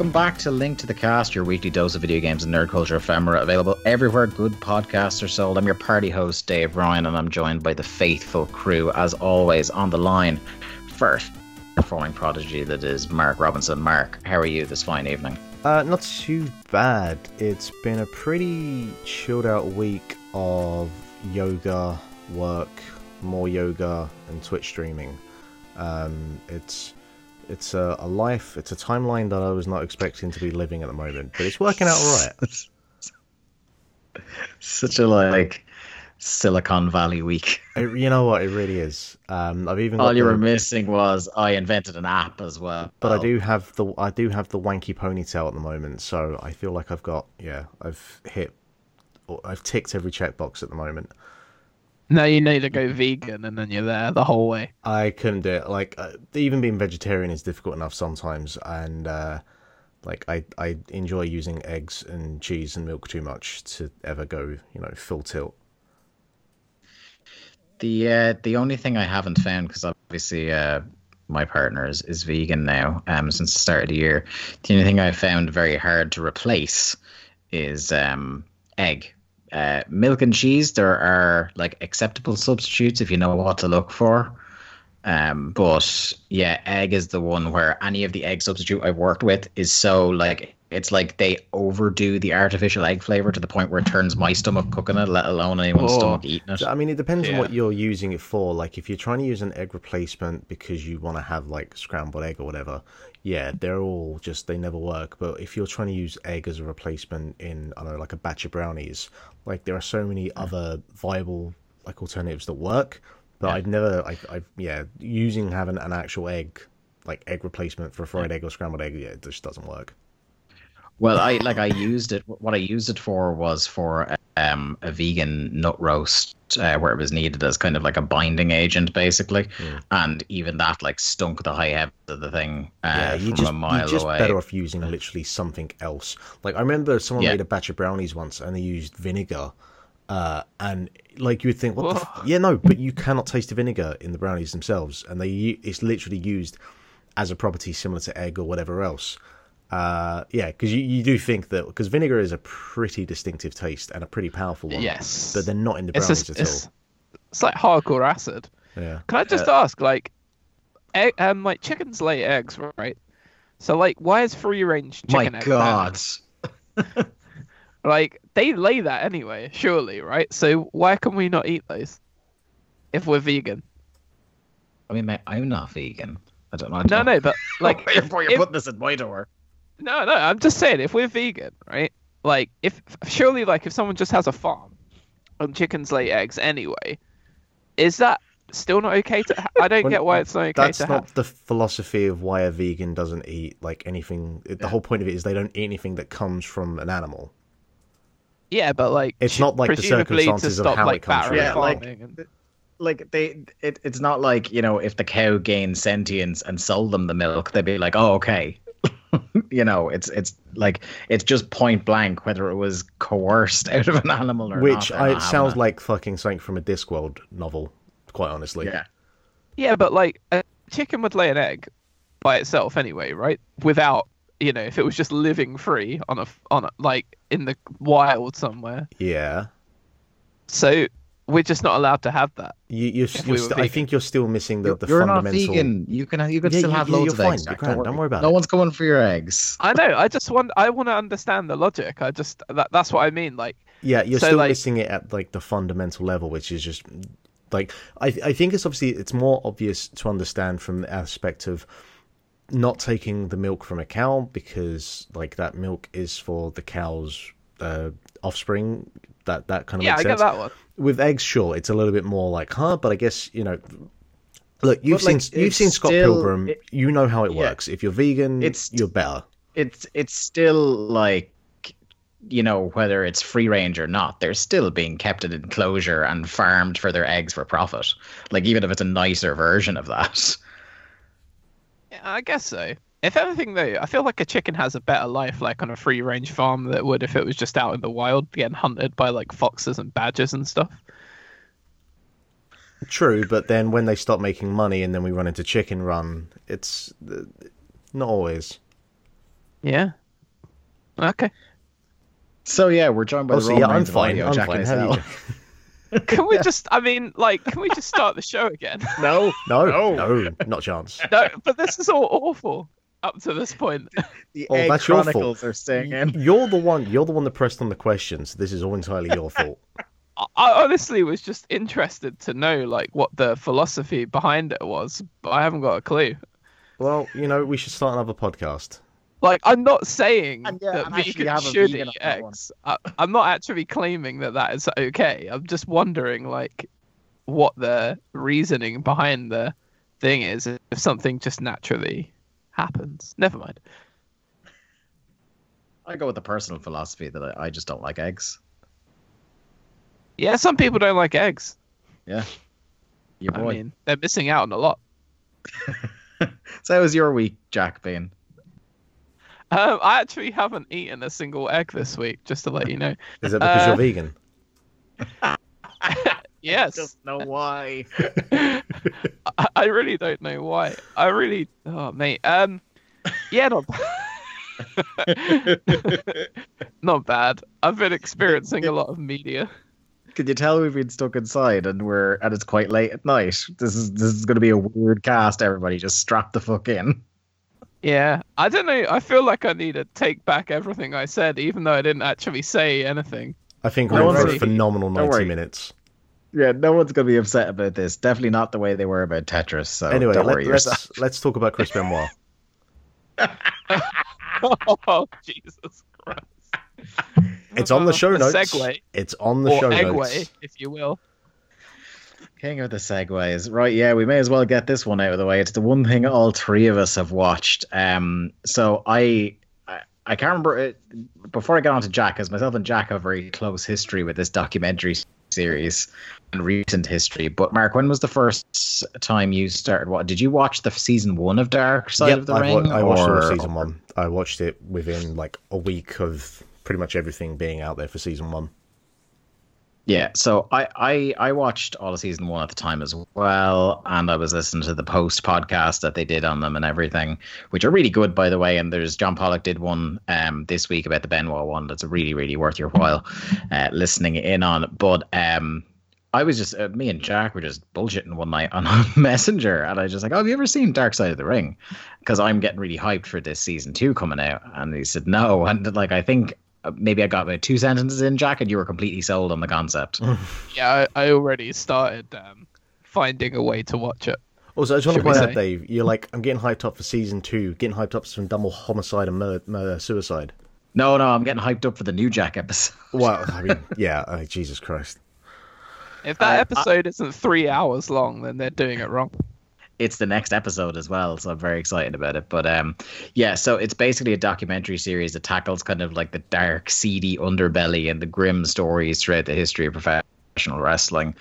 Welcome back to Link to the Cast, your weekly dose of video games and nerd culture ephemera, available everywhere good podcasts are sold. I'm your party host, Dave Ryan, and I'm joined by the faithful crew, as always, on the line. First, performing prodigy that is Mark Robinson. Mark, how are you this fine evening? Uh, not too bad. It's been a pretty chilled out week of yoga, work, more yoga, and Twitch streaming. Um, it's it's a, a life, it's a timeline that I was not expecting to be living at the moment, but it's working out all right. Such a like Silicon Valley week. It, you know what? It really is. Um, I've even all you the, were missing was I invented an app as well. But I do have the I do have the wanky ponytail at the moment, so I feel like I've got yeah I've hit I've ticked every checkbox at the moment. No, you need to go vegan, and then you're there the whole way. I couldn't do it. Like uh, even being vegetarian is difficult enough sometimes, and uh, like I I enjoy using eggs and cheese and milk too much to ever go you know full tilt. The uh, the only thing I haven't found because obviously uh, my partner is, is vegan now um, since the start of the year. The only thing I found very hard to replace is um, egg uh, milk and cheese, there are like acceptable substitutes if you know what to look for. Um, but yeah, egg is the one where any of the egg substitute I've worked with is so like it's like they overdo the artificial egg flavor to the point where it turns my stomach cooking it, let alone anyone's oh. stomach eating it. I mean, it depends yeah. on what you're using it for. Like, if you're trying to use an egg replacement because you want to have like scrambled egg or whatever, yeah, they're all just they never work. But if you're trying to use egg as a replacement in I don't know like a batch of brownies, like there are so many other viable like alternatives that work. But yeah. I've never, I, I've yeah, using having an actual egg like egg replacement for a fried egg or scrambled egg, yeah, it just doesn't work. Well, I like I used it. What I used it for was for um, a vegan nut roast uh, where it was needed as kind of like a binding agent, basically. Mm. And even that like stunk the high heavens of the thing uh, yeah, from just, a mile you're just away. better off using literally something else. Like I remember someone yeah. made a batch of brownies once and they used vinegar. Uh, and like you would think, what? F-? Yeah, no, but you cannot taste the vinegar in the brownies themselves, and they it's literally used as a property similar to egg or whatever else. Uh, yeah, because you, you do think that because vinegar is a pretty distinctive taste and a pretty powerful one. Yes, but they're not in the brownies at it's, all. It's like hardcore acid. Yeah. Can I just uh, ask, like, egg, um, like chickens lay eggs, right? So, like, why is free range chicken? Eggs My God. like, they lay that anyway, surely, right? So why can we not eat those if we're vegan? I mean, mate, I'm not vegan. I don't know. I don't no, know. no, but like, before you're if, putting this in my door. No, no, I'm just saying if we're vegan, right? Like if surely like if someone just has a farm and chickens lay eggs anyway, is that still not okay to? Ha- I don't well, get why it's not okay to have. that's to not have. the philosophy of why a vegan doesn't eat like anything. The yeah. whole point of it is they don't eat anything that comes from an animal. Yeah, but like it's not like the circumstances stop, of how like, it comes from. Yeah, like, and... like they, it, it's not like you know if the cow gained sentience and sold them the milk, they'd be like, oh okay, you know, it's it's like it's just point blank whether it was coerced out of an animal or Which not. Which it sounds like fucking something from a Discworld novel, quite honestly. Yeah. Yeah, but like a chicken would lay an egg by itself anyway, right? Without you know, if it was just living free on a on a, like in the wild somewhere. Yeah. So we're just not allowed to have that. You, you're, you're st- I think you're still missing the, the you're fundamental. You're not vegan. You can you can yeah, still you, have loads of eggs. Don't, worry. don't worry about no it. No one's coming for your eggs. I know. I just want. I want to understand the logic. I just that, that's what I mean. Like. Yeah, you're so, still like, missing it at like the fundamental level, which is just like I I think it's obviously it's more obvious to understand from the aspect of not taking the milk from a cow because like that milk is for the cow's uh, offspring. That that kind of yeah, makes I sense. get that one with eggs, sure, it's a little bit more like, huh? But I guess you know, look, you've seen you've seen Scott still, Pilgrim. It, you know how it yeah, works. If you're vegan, it's you're better. It's it's still like you know whether it's free range or not they're still being kept in enclosure and farmed for their eggs for profit like even if it's a nicer version of that yeah, i guess so if anything, though, I feel like a chicken has a better life, like on a free range farm, that would if it was just out in the wild getting hunted by like foxes and badgers and stuff. True, but then when they stop making money and then we run into Chicken Run, it's uh, not always. Yeah. Okay. So yeah, we're joined by Oh, the so yeah, I'm Romans of fine. audio, I'm Jack fine. How you? Can we just? I mean, like, can we just start the show again? No, No, No. no, not chance. no, but this is all awful up to this point. the Oh, Egg that's your fault. Chronicles are staying in. You're the one. You're the one that pressed on the questions. This is all entirely your fault. I- I honestly was just interested to know, like, what the philosophy behind it was, but I haven't got a clue. Well, you know, we should start another podcast. Like, I'm not saying And yeah, that and actually vegans have a should vegan eat on that one. eggs. I, I'm not actually claiming that that is okay. I'm just wondering, like, what the reasoning behind the thing is if something just naturally happens. Never mind. I go with the personal philosophy that I, I just don't like eggs. Yeah, some people don't like eggs. Yeah, your boy. I mean, they're missing out on a lot. so how was your week, Jack? Bean? Um, I actually haven't eaten a single egg this week, just to let you know. Is it because Uh, you're vegan? Yes. I don't know why. I, I really don't know why. I really, oh mate, um, yeah, not, not bad. I've been experiencing a lot of media. Can you tell we've been stuck inside and we're and it's quite late at night? This is this is going to be a weird cast. Everybody, just strap the fuck in. Yeah, I don't know. I feel like I need to take back everything I said, even though I didn't actually say anything. I think we're in for a phenomenal 90 minutes. Yeah, no one's going to be upset about this. Definitely not the way they were about Tetris. So Anyway, don't let, worry let's let's talk about Chris Benoit. oh Jesus Christ! It's on the show notes. Segue It's on the or show eggway, notes. if you will. King of the segues. Right, yeah, we may as well get this one out of the way. It's the one thing all three of us have watched. Um, so I, I, I can't remember it, before I get on to Jack, because myself and Jack have a very close history with this documentary series and recent history. But Mark, when was the first time you started? What did you watch the season one of Dark Side Yep, of the I, Ring? wa- I watched or- season one. I watched it within like a week of pretty much everything being out there for season one. Yeah, so I, I I watched all of season one at the time as well, and I was listening to the post podcast that they did on them and everything, which are really good by the way. And there's John Pollock did one um this week about the Benoit one that's really really worth your while uh, listening in on. But um I was just uh, me and Jack were just bullshitting one night on Messenger, and I was just like, "Oh, have you ever seen Dark Side of the Ring?" Because I'm getting really hyped for this season two coming out, and he said no, and like I think. uh, Maybe I got about two sentences in, Jack, and you were completely sold on the concept. Yeah, I, I already started um, finding a way to watch it. Also, I just want to Should we point out. Dave, you're like, I'm getting hyped up for season two, getting hyped up for some double homicide and murder, murder suicide. No, no, I'm getting hyped up for the new Jack episode. Well, I mean, yeah, uh, Jesus Christ. If that I- episode isn't three hours long, then they're doing it wrong. It's the next episode as well, so I'm very excited about it. But um, yeah, so it's basically a documentary series that tackles kind of like the dark, seedy underbelly and the grim stories throughout the history of professional wrestling.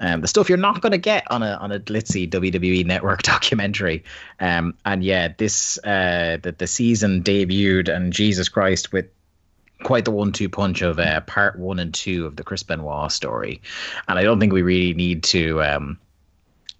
Um, the stuff you're not going to get on a on a glitzy WWE network documentary. Um, and yeah, this uh, the the season debuted, and Jesus Christ, with quite the one-two punch of uh, part one and two of the Chris Benoit story, and I don't think we really need to,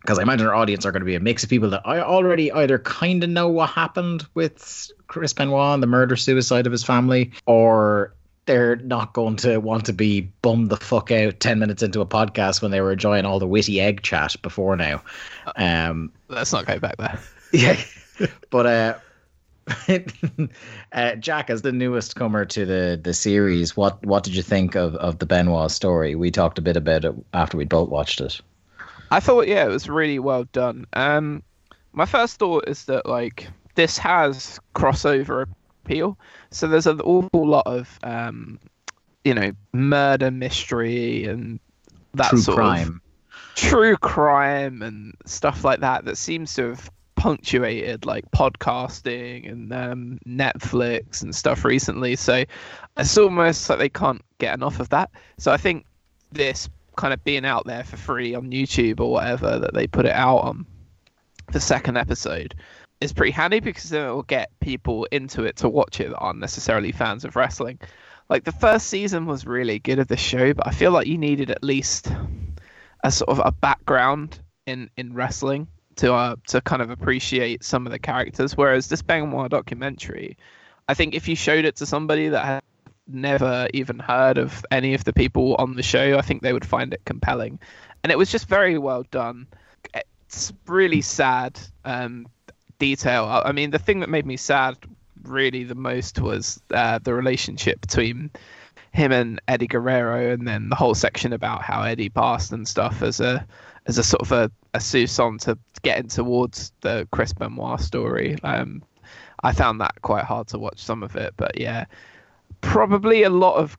because I imagine our audience are going to be a mix of people that I already either kind of know what happened with Chris Benoit and the murder-suicide of his family, or they're not going to want to be bummed the fuck out 10 minutes into a podcast when they were enjoying all the witty egg chat before now. Um, Let's not go back there. yeah, but uh, uh, Jack, as the newest comer to the the series, what what did you think of of the Benoit story? We talked a bit about it after we both watched it. I thought, yeah, it was really well done. Um, my first thought is that like this has crossover appeal, so there's an awful lot of um, you know, murder mystery and that True sort crime. of true crime and stuff like that that seems to have punctuated like podcasting and um, Netflix and stuff recently. So it's almost like they can't get enough of that. So I think this kind of being out there for free on YouTube or whatever that they put it out on the second episode is pretty handy because then it will get people into it to watch it that aren't necessarily fans of wrestling. Like the first season was really good of the show, but I feel like you needed at least a sort of a background in in wrestling to uh, to kind of appreciate some of the characters. Whereas this Benoit documentary, I think if you showed it to somebody that had never even heard of any of the people on the show, I think they would find it compelling. And it was just very well done. It's really sad um, detail. I mean, the thing that made me sad really the most was uh, the relationship between him and Eddie Guerrero, and then the whole section about how Eddie passed and stuff as a as a sort of a, a sousson to getting towards the Chris Benoit story. Um, I found that quite hard to watch some of it, but yeah, probably a lot of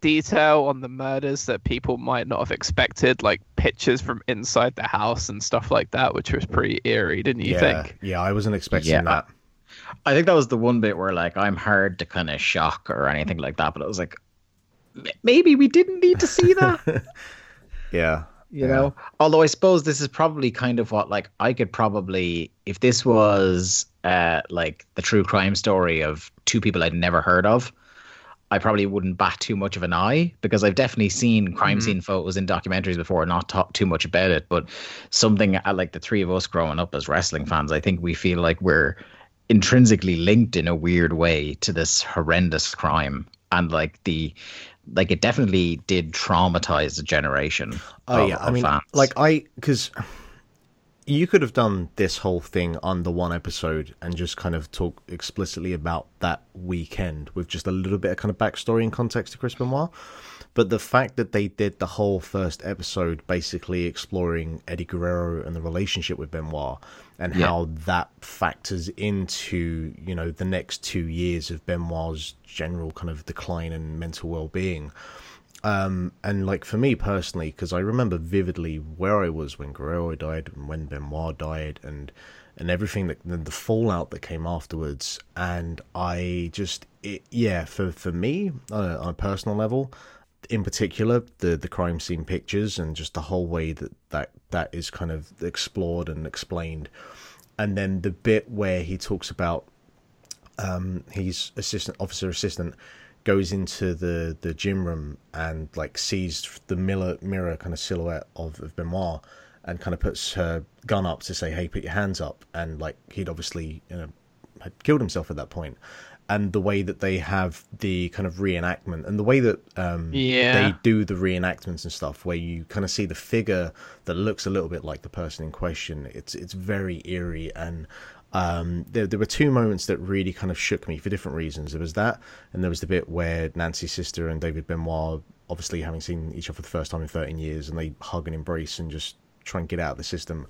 detail on the murders that people might not have expected, like pictures from inside the house and stuff like that, which was pretty eerie, didn't you yeah, think? Yeah, I wasn't expecting Yeah. that. I think that was the one bit where like I'm hard to kind of shock or anything like that, but it was like m- maybe we didn't need to see that. Yeah. You Yeah. know although i suppose this is probably kind of what like i could probably if this was uh like the true crime story of two people i'd never heard of i probably wouldn't bat too much of an eye because i've definitely seen crime Mhm. scene photos in documentaries before not talk too much about it but something uh, like the three of us growing up as wrestling fans i think we feel like we're intrinsically linked in a weird way to this horrendous crime and like the like it definitely did traumatize a generation Oh of- yeah, I mean, fans. like I because you could have done this whole thing under one episode and just kind of talk explicitly about that weekend with just a little bit of kind of backstory and context to Chris Benoit. But the fact that they did the whole first episode basically exploring Eddie Guerrero and the relationship with Benoit and Yeah. how that factors into, you know, the next two years of Benoit's general kind of decline and mental well being um, and like for me personally, because I remember vividly where I was when Guerrero died and when Benoit died, and and everything that the, the fallout that came afterwards, and I just it, yeah, for for me on a, on a personal level, in particular, the the crime scene pictures and just the whole way that that that is kind of explored and explained, and then the bit where he talks about um, he's assistant officer assistant goes into the the gym room and like sees the mirror mirror kind of silhouette of, of Benoit and kind of puts her gun up to say hey put your hands up. And like he'd obviously you know had killed himself at that point and the way that they have the kind of reenactment and the way that um Yeah. they do the reenactments and stuff where you kind of see the figure that looks a little bit like the person in question it's it's very eerie and um, there, there were two moments that really kind of shook me for different reasons. There was that, and there was the bit where Nancy's sister and David Benoit, obviously having seen each other for the first time in 13 years, and they hug and embrace and just try and get out of the system.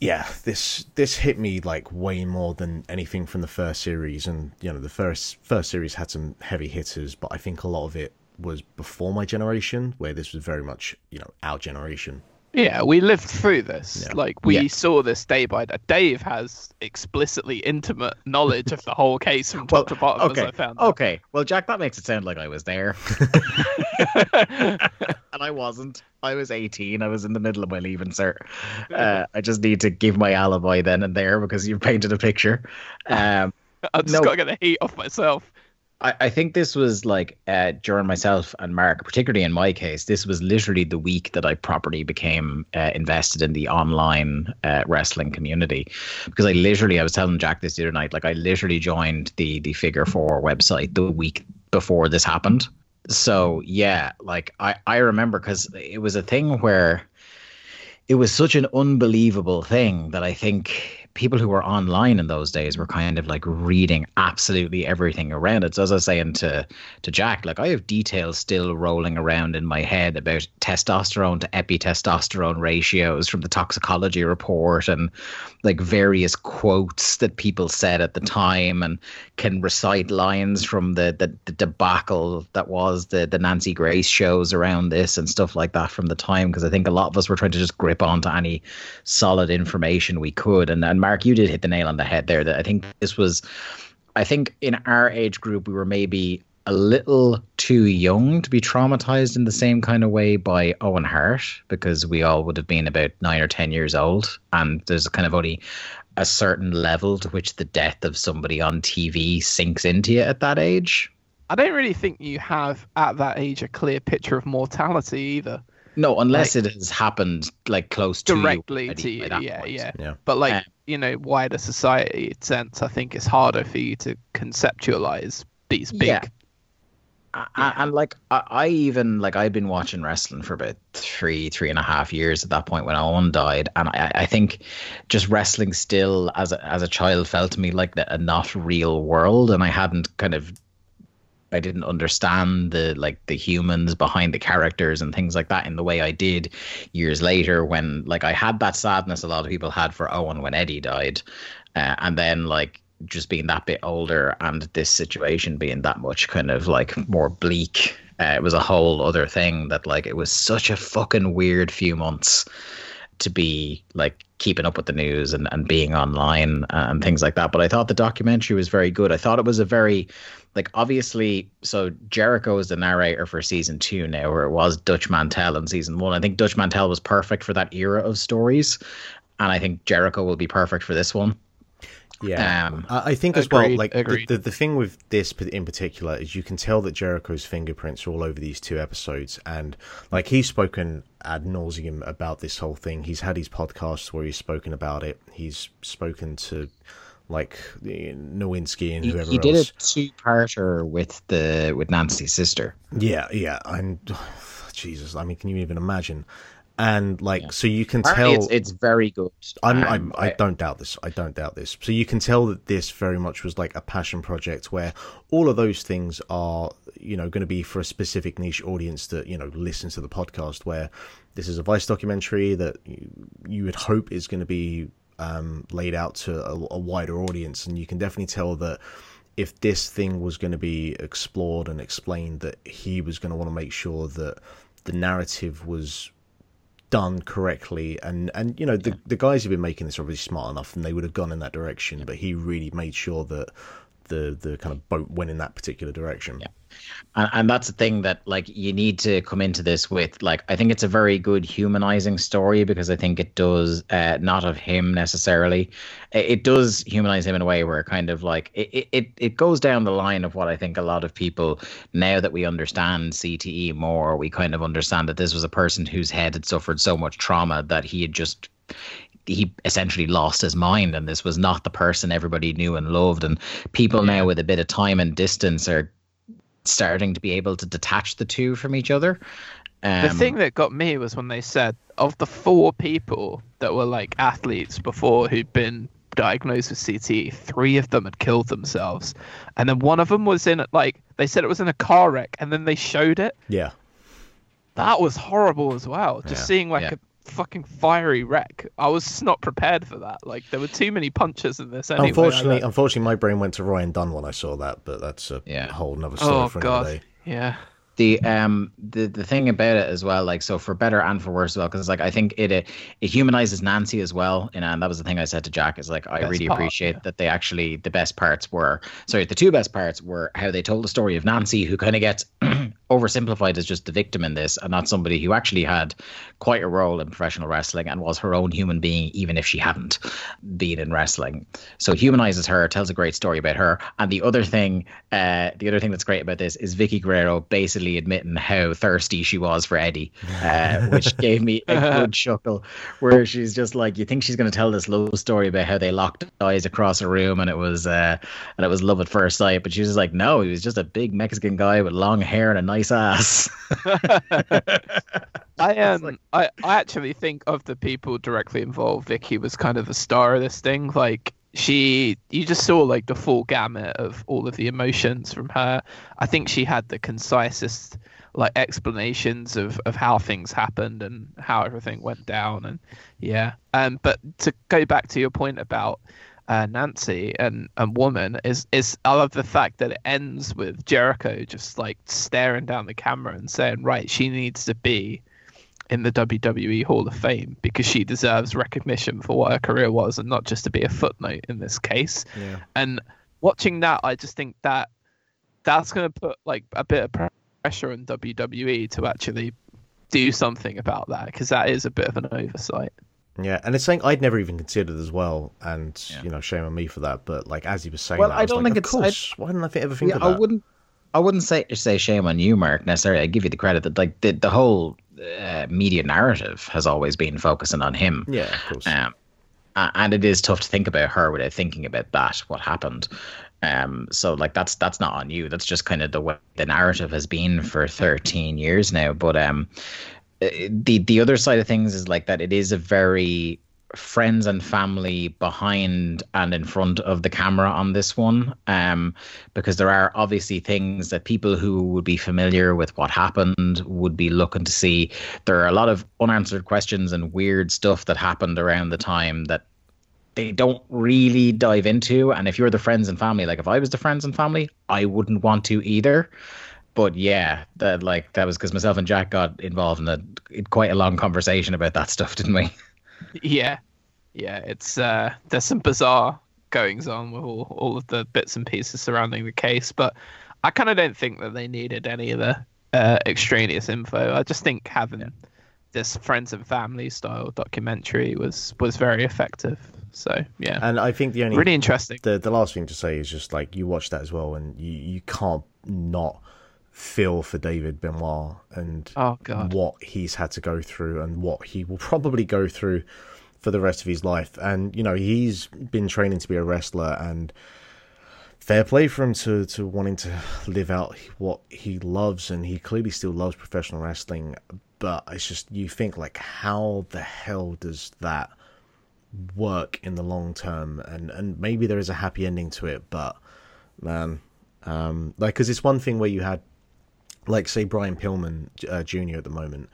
Yeah, this this hit me like way more than anything from the first series, and you know the first first series had some heavy hitters, but I think a lot of it was before my generation, where this was very much you know our generation. Yeah, we lived through this. Yeah. Like we Yeah. saw this day by day. Dave has explicitly intimate knowledge of the whole case from top to bottom, okay, as I found. out. okay. Well, Jack, that makes it sound like I was there, and I wasn't. I was 18. I was in the middle of my leaving cert. Uh, I just need to give my alibi then and there because you've painted a picture. Um, I just No. got to get the heat off myself. I, I think this was like uh, during myself and Mark, particularly in my case, this was literally the week that I properly became uh, invested in the online uh, wrestling community because I literally, I was telling Jack this the other night, like I literally joined the the Figure Four website the week before this happened. So yeah, like I I remember because it was a thing where it was such an unbelievable thing that I think people who were online in those days were kind of like reading absolutely everything around it. So as I was saying to to Jack, like I have details still rolling around in my head about testosterone to epitestosterone ratios from the toxicology report and like various quotes that people said at the time and can recite lines from the the, the debacle that was the the Nancy Grace shows around this and stuff like that from the time because I think a lot of us were trying to just grip onto any solid information we could. And and Mark you did hit the nail on the head there that I think this was I think in our age group we were maybe a little too young to be traumatized in the same kind of way by Owen Hart because we all would have been about nine or ten years old and there's kind of only a certain level to which the death of somebody on TV sinks into you at that age. I don't really think you have at that age a clear picture of mortality either. No, unless it has happened like close to you Directly already to you, yeah, yeah. Yeah. But like, Um, you know wider society sense, I think it's harder for you to conceptualize these big. Yeah. I, and like I, I even like I'd been watching wrestling for about three three and a half years at that point when Owen died, and I, I think just wrestling still as a, as a child felt to me like a not real world, and I hadn't kind of I didn't understand the like the humans behind the characters and things like that in the way I did years later when like I had that sadness a lot of people had for Owen when Eddie died, uh, and then like just being that bit older and this situation being that much kind of like more bleak. Uh, it was a whole other thing that like it was such a fucking weird few months to be like keeping up with the news and, and being online and things like that. But I thought the documentary was very good. I thought it was a very like obviously so Jericho is the narrator for season two now, where it was Dutch Mantell in season one. I think Dutch Mantell was perfect for that era of stories. And I think Jericho will be perfect for this one. Yeah, um, I think as agreed, well. Like the, the, the thing with this in particular is you can tell that Jericho's fingerprints are all over these two episodes, and like he's spoken ad nauseum about this whole thing. He's had his podcasts where he's spoken about it. He's spoken to like Nowinski and whoever he, he did else. a two-parter with the with Nancy's sister. Yeah, yeah, and oh, Jesus, I mean, can you even imagine? And like yeah. so you can Apparently tell it's, it's very good. I'm, I'm, I, I don't doubt this. I don't doubt this. So you can tell that this very much was like a passion project where all of those things are you know going to be for a specific niche audience that you know listens to the podcast. Where this is a Vice documentary that you, you would hope is going to be um, laid out to a, a wider audience, and you can definitely tell that if this thing was going to be explored and explained, that he was going to want to make sure that the narrative was done correctly and and you know the the guys who've been making this are obviously smart enough and they would have gone in that direction but he really made sure that the the kind of boat went in that particular direction. Yeah, and, and that's the thing that like you need to come into this with like I think it's a very good humanizing story because I think it does uh, not of him necessarily, it, does humanize him in a way where kind of like it, it it goes down the line of what I think a lot of people now that we understand CTE more, we kind of understand that this was a person whose head had suffered so much trauma that he had just he essentially lost his mind and this was not the person everybody knew and loved and people yeah. now with a bit of time and distance are starting to be able to detach the two from each other um, the thing that got me was when they said of the four people that were like athletes before who'd been diagnosed with CTE, three of them had killed themselves, and then one of them was in like they said it was in a car wreck, and then they showed it. Yeah, that was horrible as well. Just yeah. seeing like yeah. a fucking fiery wreck. I was not prepared for that. Like there were too many punches in this. Anyway. Unfortunately, unfortunately, my brain went to Ryan Dunn when I saw that, but that's a yeah. whole another story oh, for another God. day. Yeah the um the the thing about it as well like so for better and for worse as well because like i think it, it it humanizes nancy as well and, and that was the thing i said to jack is like i best really part, appreciate yeah. that they actually the best parts were sorry the two best parts were how they told the story of nancy who kind of gets oversimplified as just the victim in this and not somebody who actually had quite a role in professional wrestling and was her own human being even if she hadn't been in wrestling so humanizes her tells a great story about her and the other thing uh the other thing that's great about this is vickie guerrero basically admitting how thirsty she was for Eddie, uh, which gave me a good chuckle. Where she's just like, you think she's going to tell this love story about how they locked eyes across a room and it was uh, and it was love at first sight, but she was like, no, he was just a big Mexican guy with long hair and a nice ass. I um like... I, I actually think of the people directly involved, Vickie was kind of the star of this thing. Like she you just saw like the full gamut of all of the emotions from her i think she had the concisest like explanations of of how things happened and how everything went down and yeah um but to go back to your point about uh, Nancy and and woman is is I love the fact that it ends with Jericho just like staring down the camera and saying right she needs to be in the WWE Hall of Fame because she deserves recognition for what her career was and not just to be a footnote in this case. Yeah. And watching that, I just think that that's going to put like a bit of pressure on WWE to actually do something about that because that is a bit of an oversight. Yeah, and it's something I'd never even considered as well, and yeah. you know, shame on me for that. But like as he was saying, well, that, I, I don't like, think it's. Course, I, why didn't I ever think yeah, of that? I wouldn't. I wouldn't say say shame on you, Mark. Necessarily, I give you the credit that like the the whole uh, media narrative has always been focusing on him. Yeah, of course. Um, and it is tough to think about her without thinking about that, what happened. Um, so like that's that's not on you. That's just kind of the way the narrative has been for 13 years now. But um, the the other side of things is like that it is a very friends and family behind and in front of the camera on this one um, because there are obviously things that people who would be familiar with what happened would be looking to see. There are a lot of unanswered questions and weird stuff that happened around the time that they don't really dive into. And if you're the friends and family like if i was the friends and family i wouldn't want to either but yeah, that like that was because myself and Jack got involved in a in quite a long conversation about that stuff, didn't we? Yeah, yeah. It's uh, there's some bizarre goings on with all all of the bits and pieces surrounding the case, but I kind of don't think that they needed any of the uh, extraneous info. I just think having yeah. this friends and family style documentary was was very effective. So yeah, and I think the only really interesting. The the last thing to say is just like you watch that as well, and you you can't not feel for David Benoit and oh, God. what he's had to go through and what he will probably go through for the rest of his life. And, you know, he's been training to be a wrestler and fair play for him to, to wanting to live out what he loves and he clearly still loves professional wrestling. But it's just, you think, like, how the hell does that work in the long term? And, and maybe there is a happy ending to it, but man, um, like, because it's one thing where you had like say Brian Pillman uh, Jr. at the moment,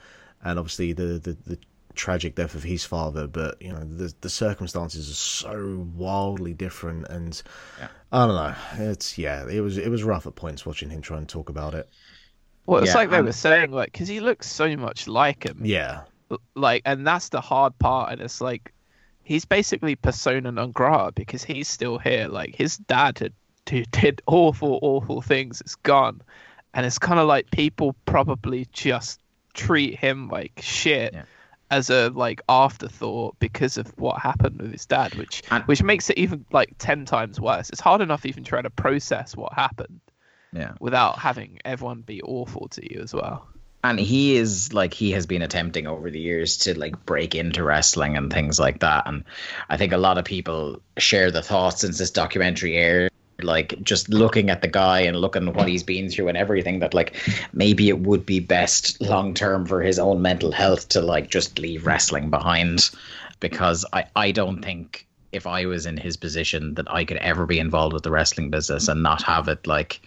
and obviously the, the the tragic death of his father, but you know the the circumstances are so wildly different, and yeah. I don't know. It's yeah, it was it was rough at points watching him try and talk about it. Well, it's yeah, like they were saying, like because he looks so much like him. Yeah. Like, and that's the hard part, and it's like he's basically persona non grata because he's still here. Like his dad had did awful, awful things. It's gone and it's kind of like people probably just treat him like shit yeah. as a like afterthought because of what happened with his dad which and, which makes it even like 10 times worse. It's hard enough even trying to process what happened yeah. without having everyone be awful to you as well. And he is like he has been attempting over the years to like break into wrestling and things like that. And i think a lot of people share the thoughts since this documentary aired like just looking at the guy and looking what he's been through and everything that like maybe it would be best long term for his own mental health to like just leave wrestling behind. Because I I don't think if I was in his position that I could ever be involved with the wrestling business and not have it like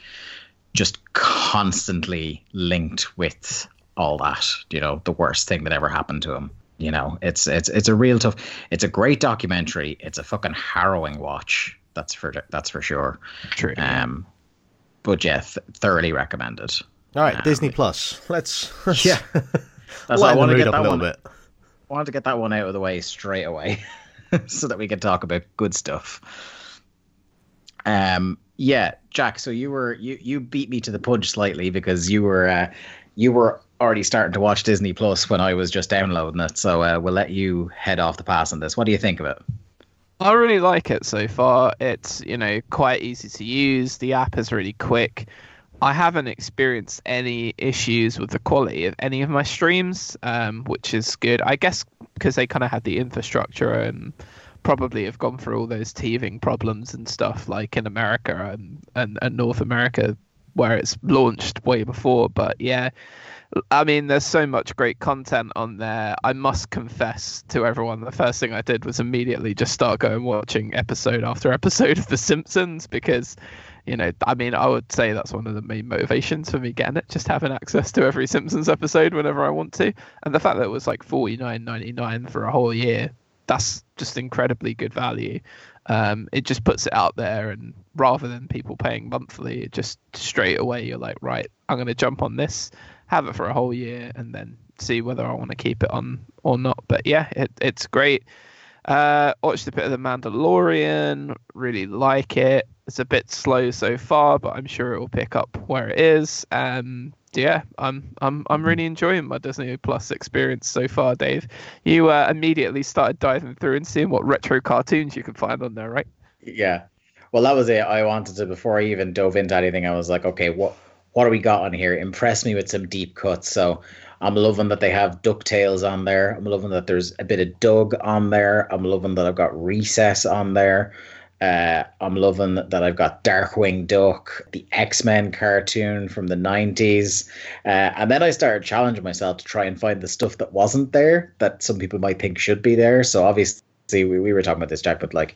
just constantly linked with all that you know the worst thing that ever happened to him. You know it's it's it's a real tough it's a great documentary. It's a fucking harrowing watch that's for that's for sure. True. Um, but yeah, th- thoroughly recommended. All right, um, Disney Plus. Let's, let's yeah. That's I want to get that one. Bit. I wanted to get that one out of the way straight away, so that we can talk about good stuff. Um, yeah, Jack. So you were you you beat me to the punch slightly because you were uh, you were already starting to watch Disney Plus when I was just downloading it. So uh, we'll let you head off the pass on this. What do you think of it? I really like it so far. It's you know quite easy to use. The app is really quick. I haven't experienced any issues with the quality of any of my streams, um, which is good. I guess because they kind of had the infrastructure and probably have gone through all those teething problems and stuff like in America and, and, and North America where it's launched way before. But yeah, I mean, there's so much great content on there. I must confess to everyone, the first thing I did was immediately just start going watching episode after episode of The Simpsons because, you know, I mean, I would say that's one of the main motivations for me getting it, just having access to every Simpsons episode whenever I want to. And the fact that it was like forty nine ninety nine for a whole year, that's just incredibly good value. Um, it just puts it out there, and rather than people paying monthly, it just straight away you're like, right, I'm going to jump on this have it for a whole year and then see whether I want to keep it on or not. But yeah, it, it's great. Uh, watched a bit of The Mandalorian, really like it. It's a bit slow so far, but I'm sure it will pick up where it is. Um, yeah, I'm I'm I'm really enjoying my Disney Plus experience so far, Dave. You uh, immediately started diving through and seeing what retro cartoons you can find on there, right? Yeah. Well, that was it. I wanted to before I even dove into anything. I was like, okay, what what do we got on here? Impress me with some deep cuts. So I'm loving that they have DuckTales on there. I'm loving that there's a bit of Doug on there. I'm loving that I've got Recess on there. Uh, I'm loving that I've got Darkwing Duck, the X Men cartoon from the 90s. Uh, and then I started challenging myself to try and find the stuff that wasn't there that some people might think should be there. So obviously, we, we were talking about this, Jack, but like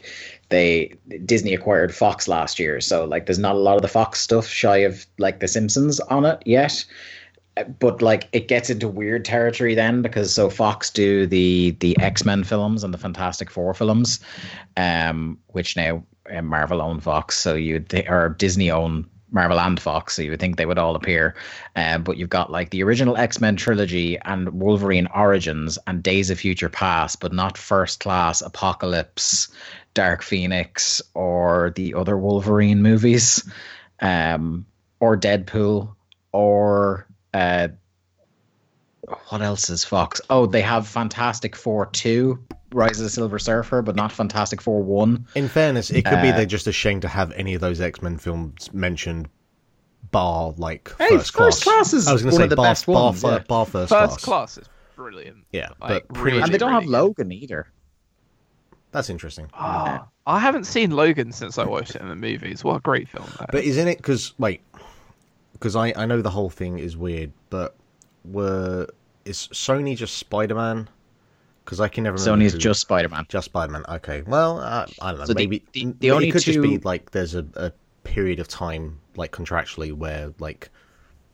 they Disney acquired Fox last year. So like there's not a lot of the Fox stuff shy of like The Simpsons on it yet but like it gets into weird territory then because so Fox do the the X Men films and the Fantastic Four films, um, which now uh, Marvel own Fox, so you or Disney own Marvel and Fox, so you would think they would all appear. Um, but you've got like the original X Men trilogy and Wolverine Origins and Days of Future Past, but not First Class, Apocalypse, Dark Phoenix, or the other Wolverine movies, um, or Deadpool, or uh, what else is Fox? Oh, they have Fantastic Four 2, Rise of the Silver Surfer, but not Fantastic Four 1. In fairness, it could uh, be they're just ashamed to have any of those X Men films mentioned, bar like hey, first, first class. class is I was going to say bar, best bar, ones, bar, yeah. bar first, first class. class is brilliant. Yeah, like, but really, and they don't really have Logan either. That's interesting. Oh, I haven't seen Logan since I watched it in the movies. What a great film! That but is. isn't it? Because wait, because I I know the whole thing is weird, but were is Sony just Spider Man? Because I can never. remember Sony's who- just Spider Man. just Spider Man. Okay, well, uh, I don't know. So the- maybe the- m- the it only could just be two- like there's a, a period of time, like contractually, where like.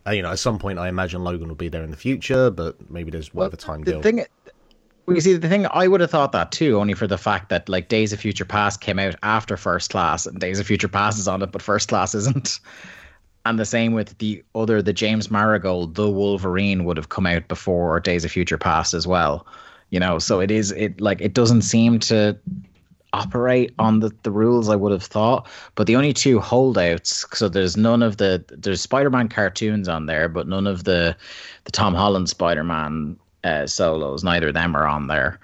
uh, You know, at some point, I imagine Logan will be there in the future, but maybe there's whatever time the deal. thing well, you see the thing i would have thought that too only for the fact that like days of future past came out after first class and days of future past is on it but first class isn't. And the same with the other the james mangold the wolverine would have come out before days of future past as well you know? So it is it like it doesn't seem to operate on the, the rules i would have thought. But the only two holdouts so there's none of the there's spider-man cartoons on there but none of the the tom holland spider-man uh, solos. Neither of them are on there,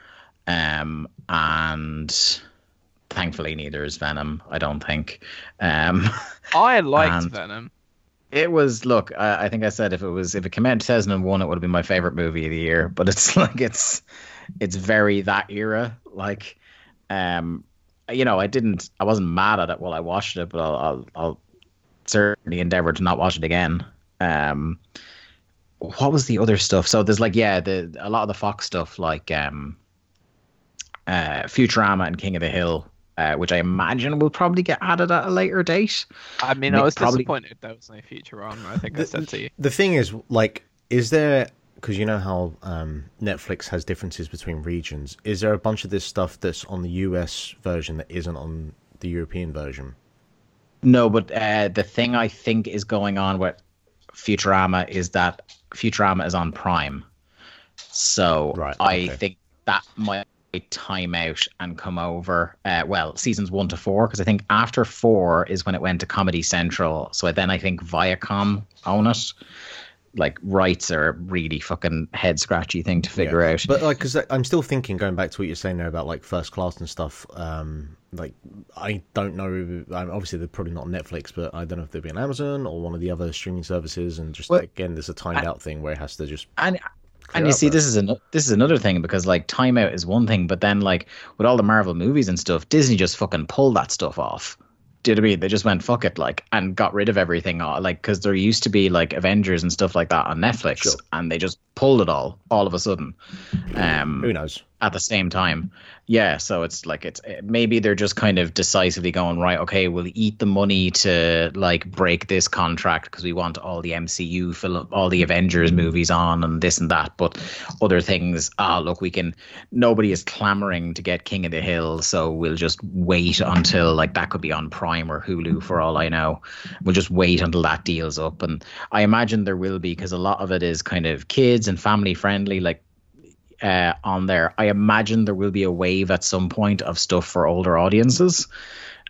um, and thankfully neither is Venom. I don't think. Um, I liked Venom. it was look. I, I think I said if it was if it came out in two thousand and one, it would have been my favorite movie of the year. But it's like it's it's very that era. Like, um, you know, I didn't. I wasn't mad at it while I watched it, but I'll I'll, I'll certainly endeavor to not watch it again. Um, what was the other stuff? So there's like yeah, the a lot of the Fox stuff like um, uh, Futurama and King of the Hill, uh, which I imagine will probably get added at a later date. I mean, Nick I was probably- disappointed there was no Futurama. I think I said to you. The thing is, like, is there because you know how um, Netflix has differences between regions? Is there a bunch of this stuff that's on the US version that isn't on the European version? No, but uh, the thing I think is going on with Futurama is that Futurama is on Prime. So Right, I think that might time out and come over. Uh, well, seasons one to four, because I think after four is when it went to Comedy Central. So then I think Viacom own it. Like rights are a really fucking head scratchy thing to figure Yeah. out. But like, because I'm still thinking, going back to what you're saying there about like first class and stuff. Um, like, I don't know. I'm, obviously, they're probably not Netflix, but I don't know if they'd be on Amazon or one of the other streaming services. And just Well, again, there's a timed I- out thing where it has to just. and and you see that. this is an this is another thing because like timeout is one thing but then like with all the marvel movies and stuff disney just fucking pulled that stuff off do you know what I mean? They just went fuck it, like, and got rid of everything, uh, like, because there used to be like Avengers and stuff like that on Netflix, Sure. and they just pulled it all, all of a sudden, um, Who knows? At the same time. Yeah, so it's like it's eh, maybe they're just kind of decisively going right. Okay, we'll eat the money to like break this contract because we want all the MCU film, all the Avengers movies on, and this and that. But other things, ah, look, we can. Nobody is clamoring to get King of the Hill, so we'll just wait until like that could be on Prime or Hulu for all I know. We'll just wait until that deal's up, and I imagine there will be because a lot of it is kind of kids and family friendly, like uh, on there. I imagine there will be a wave at some point of stuff for older audiences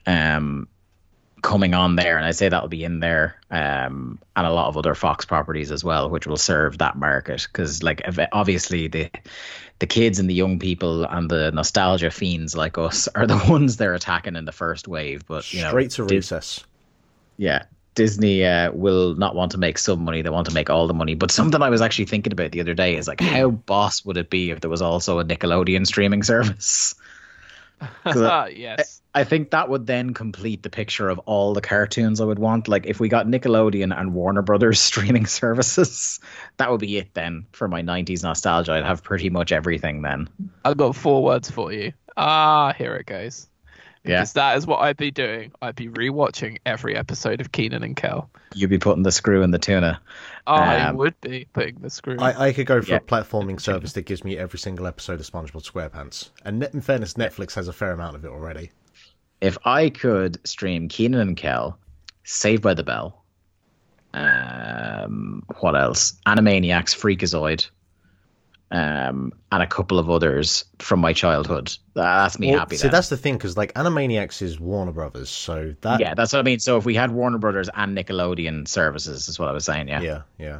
um, coming on there. And I say that'll be in there um, and a lot of other Fox properties as well, which will serve that market. Because, like, obviously, the the kids and the young people and the nostalgia fiends like us are the ones they're attacking in the first wave. But, you know, Straight to recess. yeah. Disney uh, will not want to make some money; they want to make all the money. But something I was actually thinking about the other day is like, how boss would it be if there was also a Nickelodeon streaming service? I- yes. I think that would then complete the picture of all the cartoons I would want. Like if we got Nickelodeon and Warner Brothers streaming services, that would be it then for my 90s nostalgia. I'd have pretty much everything then. I've got four words for you. Ah, here it goes. Yeah. Because that is what I'd be doing. I'd be rewatching every episode of Kenan and Kel. You'd be putting the screw in the tuna. I Um, would be putting the screw. I, I could go for Yeah. a platforming service that gives me every single episode of SpongeBob SquarePants. And in fairness, Netflix has a fair amount of it already. If I could stream Kenan and Kel, Saved by the Bell, um, what else? Animaniacs, Freakazoid, um, and a couple of others from my childhood. That's me Well, happy. see, that's the thing, because like Animaniacs is Warner Brothers, so that yeah, that's what I mean. So if we had Warner Brothers and Nickelodeon services, is what I was saying. Yeah. yeah, yeah.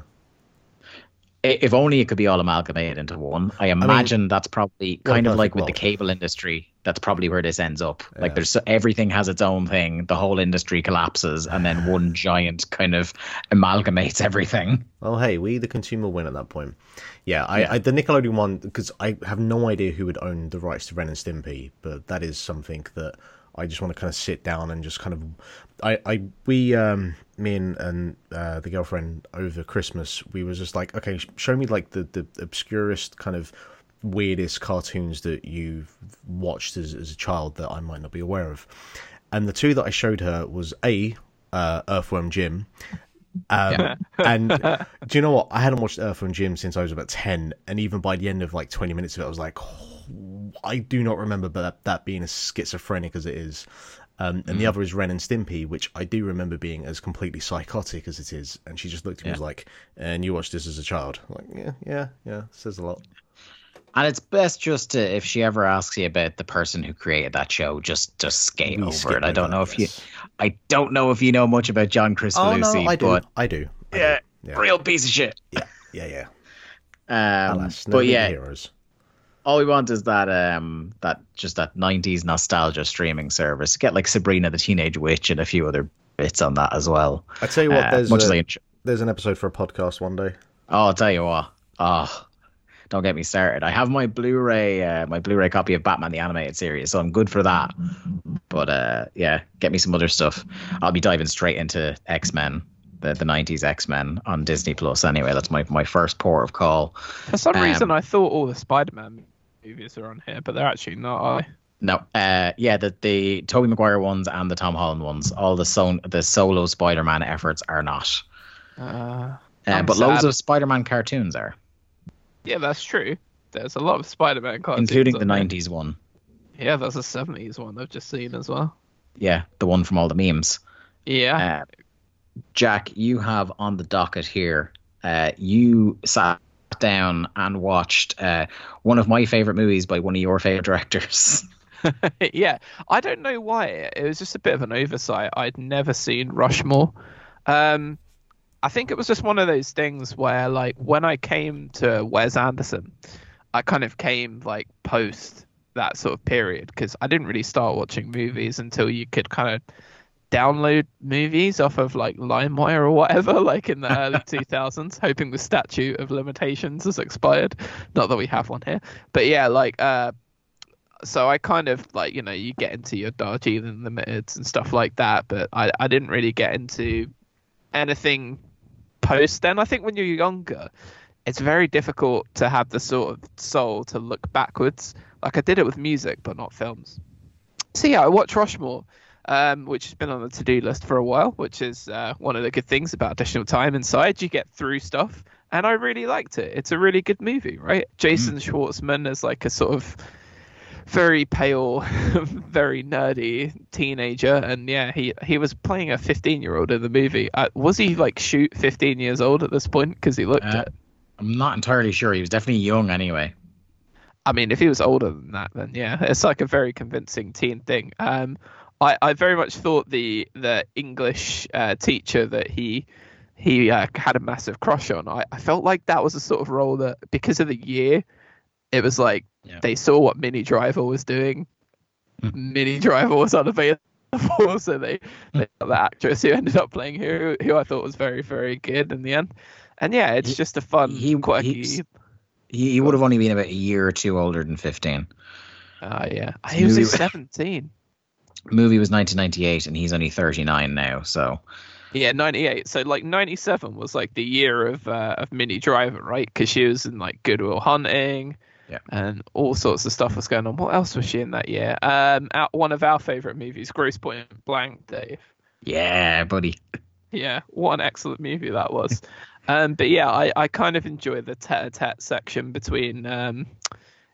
If only it could be all amalgamated into one. I imagine that's probably Well, kind of like with the cable industry. That's probably where this ends up. Yeah. Like there's so, everything has its own thing. The whole industry collapses, and then one giant kind of amalgamates everything. Well, hey, we the consumer win at that point. Yeah, I, Yeah. I the Nickelodeon one because I have no idea who would own the rights to Ren and Stimpy, but that is something that I just want to kind of sit down and just kind of, I, I we um me and, and uh, the girlfriend over Christmas we was just like okay show me like the the obscurest kind of weirdest cartoons that you've watched as, as a child that I might not be aware of, and the two that I showed her was a uh, Earthworm Jim. Um, and do you know what? I hadn't watched Earth Earthworm Jim since I was about ten, and even by the end of like twenty minutes of it, I was like, "Oh, I do not remember that that being as schizophrenic as it is. Um, and the other is Ren and Stimpy, which I do remember being as completely psychotic as it is. And she just looked at me and was like, "And you watched this as a child?" I'm like, yeah, yeah, yeah, says a lot. And it's best just to, if she ever asks you about the person who created that show, just just skate We over skip it. I don't know it, if you. I don't know if you know much about John Chris Oh no, I do, but I do, I do. yeah, yeah, real piece of shit. yeah, yeah, yeah. Um, Alas, no but yeah, heroes. all we want is that um that just that 90s nostalgia streaming service get like sabrina the teenage witch and a few other bits on that as well I tell you what, Uh, there's much as a- I there's an episode for a podcast one day. oh i'll tell you what oh don't get me started. I have my blu-ray uh, my blu-ray copy of batman the animated series so i'm good for that. But uh yeah get me some other stuff. I'll be diving straight into x-men the, the 90s x-men on disney plus. Anyway that's my, my first port of call. For some Um, reason, I thought all the Spider-Man movies are on here, but they're actually not. Are they? No, uh, yeah, the the Tobey Maguire ones and the Tom Holland ones, all the so, the solo Spider-Man efforts are not. Uh, Uh, but loads of Spider-Man cartoons are, yeah, that's true. There's a lot of Spider-Man cartoons, including the there. '90s one. Yeah, there's a '70s one I've just seen as well. Yeah, the one from all the memes. Yeah, Uh, Jack, you have on the docket here. Uh, you sat down and watched uh, one of my favorite movies by one of your favorite directors. yeah. I don't know why. It was just a bit of an oversight. I'd never seen Rushmore. Um, I think it was just one of those things where, like, when I came to Wes Anderson, I kind of came like post that sort of period because I didn't really start watching movies until you could kind of download movies off of like LimeWire or whatever, like in the early 2000s, hoping the statute of limitations has expired. Not that we have one here, but yeah, like uh, so I kind of like you know you get into your Darjeeling Limiteds and stuff like that, but I I didn't really get into anything post then. I think when you're younger, it's very difficult to have the sort of soul to look backwards. Like I did it with music, but not films. So yeah, I watched Rushmore, um, which has been on the to-do list for a while, which is uh, one of the good things about additional time inside. You get through stuff, and I really liked it. It's a really good movie, right? Jason Schwartzman is like a sort of very pale, very nerdy teenager, and yeah, he he was playing a 15 year old in the movie. Uh, was he like shoot 15 years old at this point? Because he looked Uh, it. I'm not entirely sure. He was definitely young anyway. I mean, if he was older than that, then yeah, it's like a very convincing teen thing. Um, I, I very much thought the the English uh, teacher that he he uh, had a massive crush on. I, I felt like that was a sort of role that because of the year, it was like Yeah. they saw what Minnie Driver was doing. Hmm. Minnie Driver was unavailable so they, they got the actress who ended up playing who who I thought was very very good in the end. And yeah, it's He- just a fun, he- quirky. He, he would have only been about a year or two older than 15. Ah, yeah, he was movie- 17. Movie was 1998, and he's only 39 now. So Yeah, 98. So like 97 was like the year of uh, of Minnie Driver, right? Because she was in like Good Will Hunting. Yeah. And all sorts of stuff was going on. What else was she in that year? Um, out, one of our favorite movies, Grosse Pointe Blank, Dave. yeah, buddy. Yeah, what an excellent movie that was. um, but yeah, I, I kind of enjoy the tete-a-tete section between um,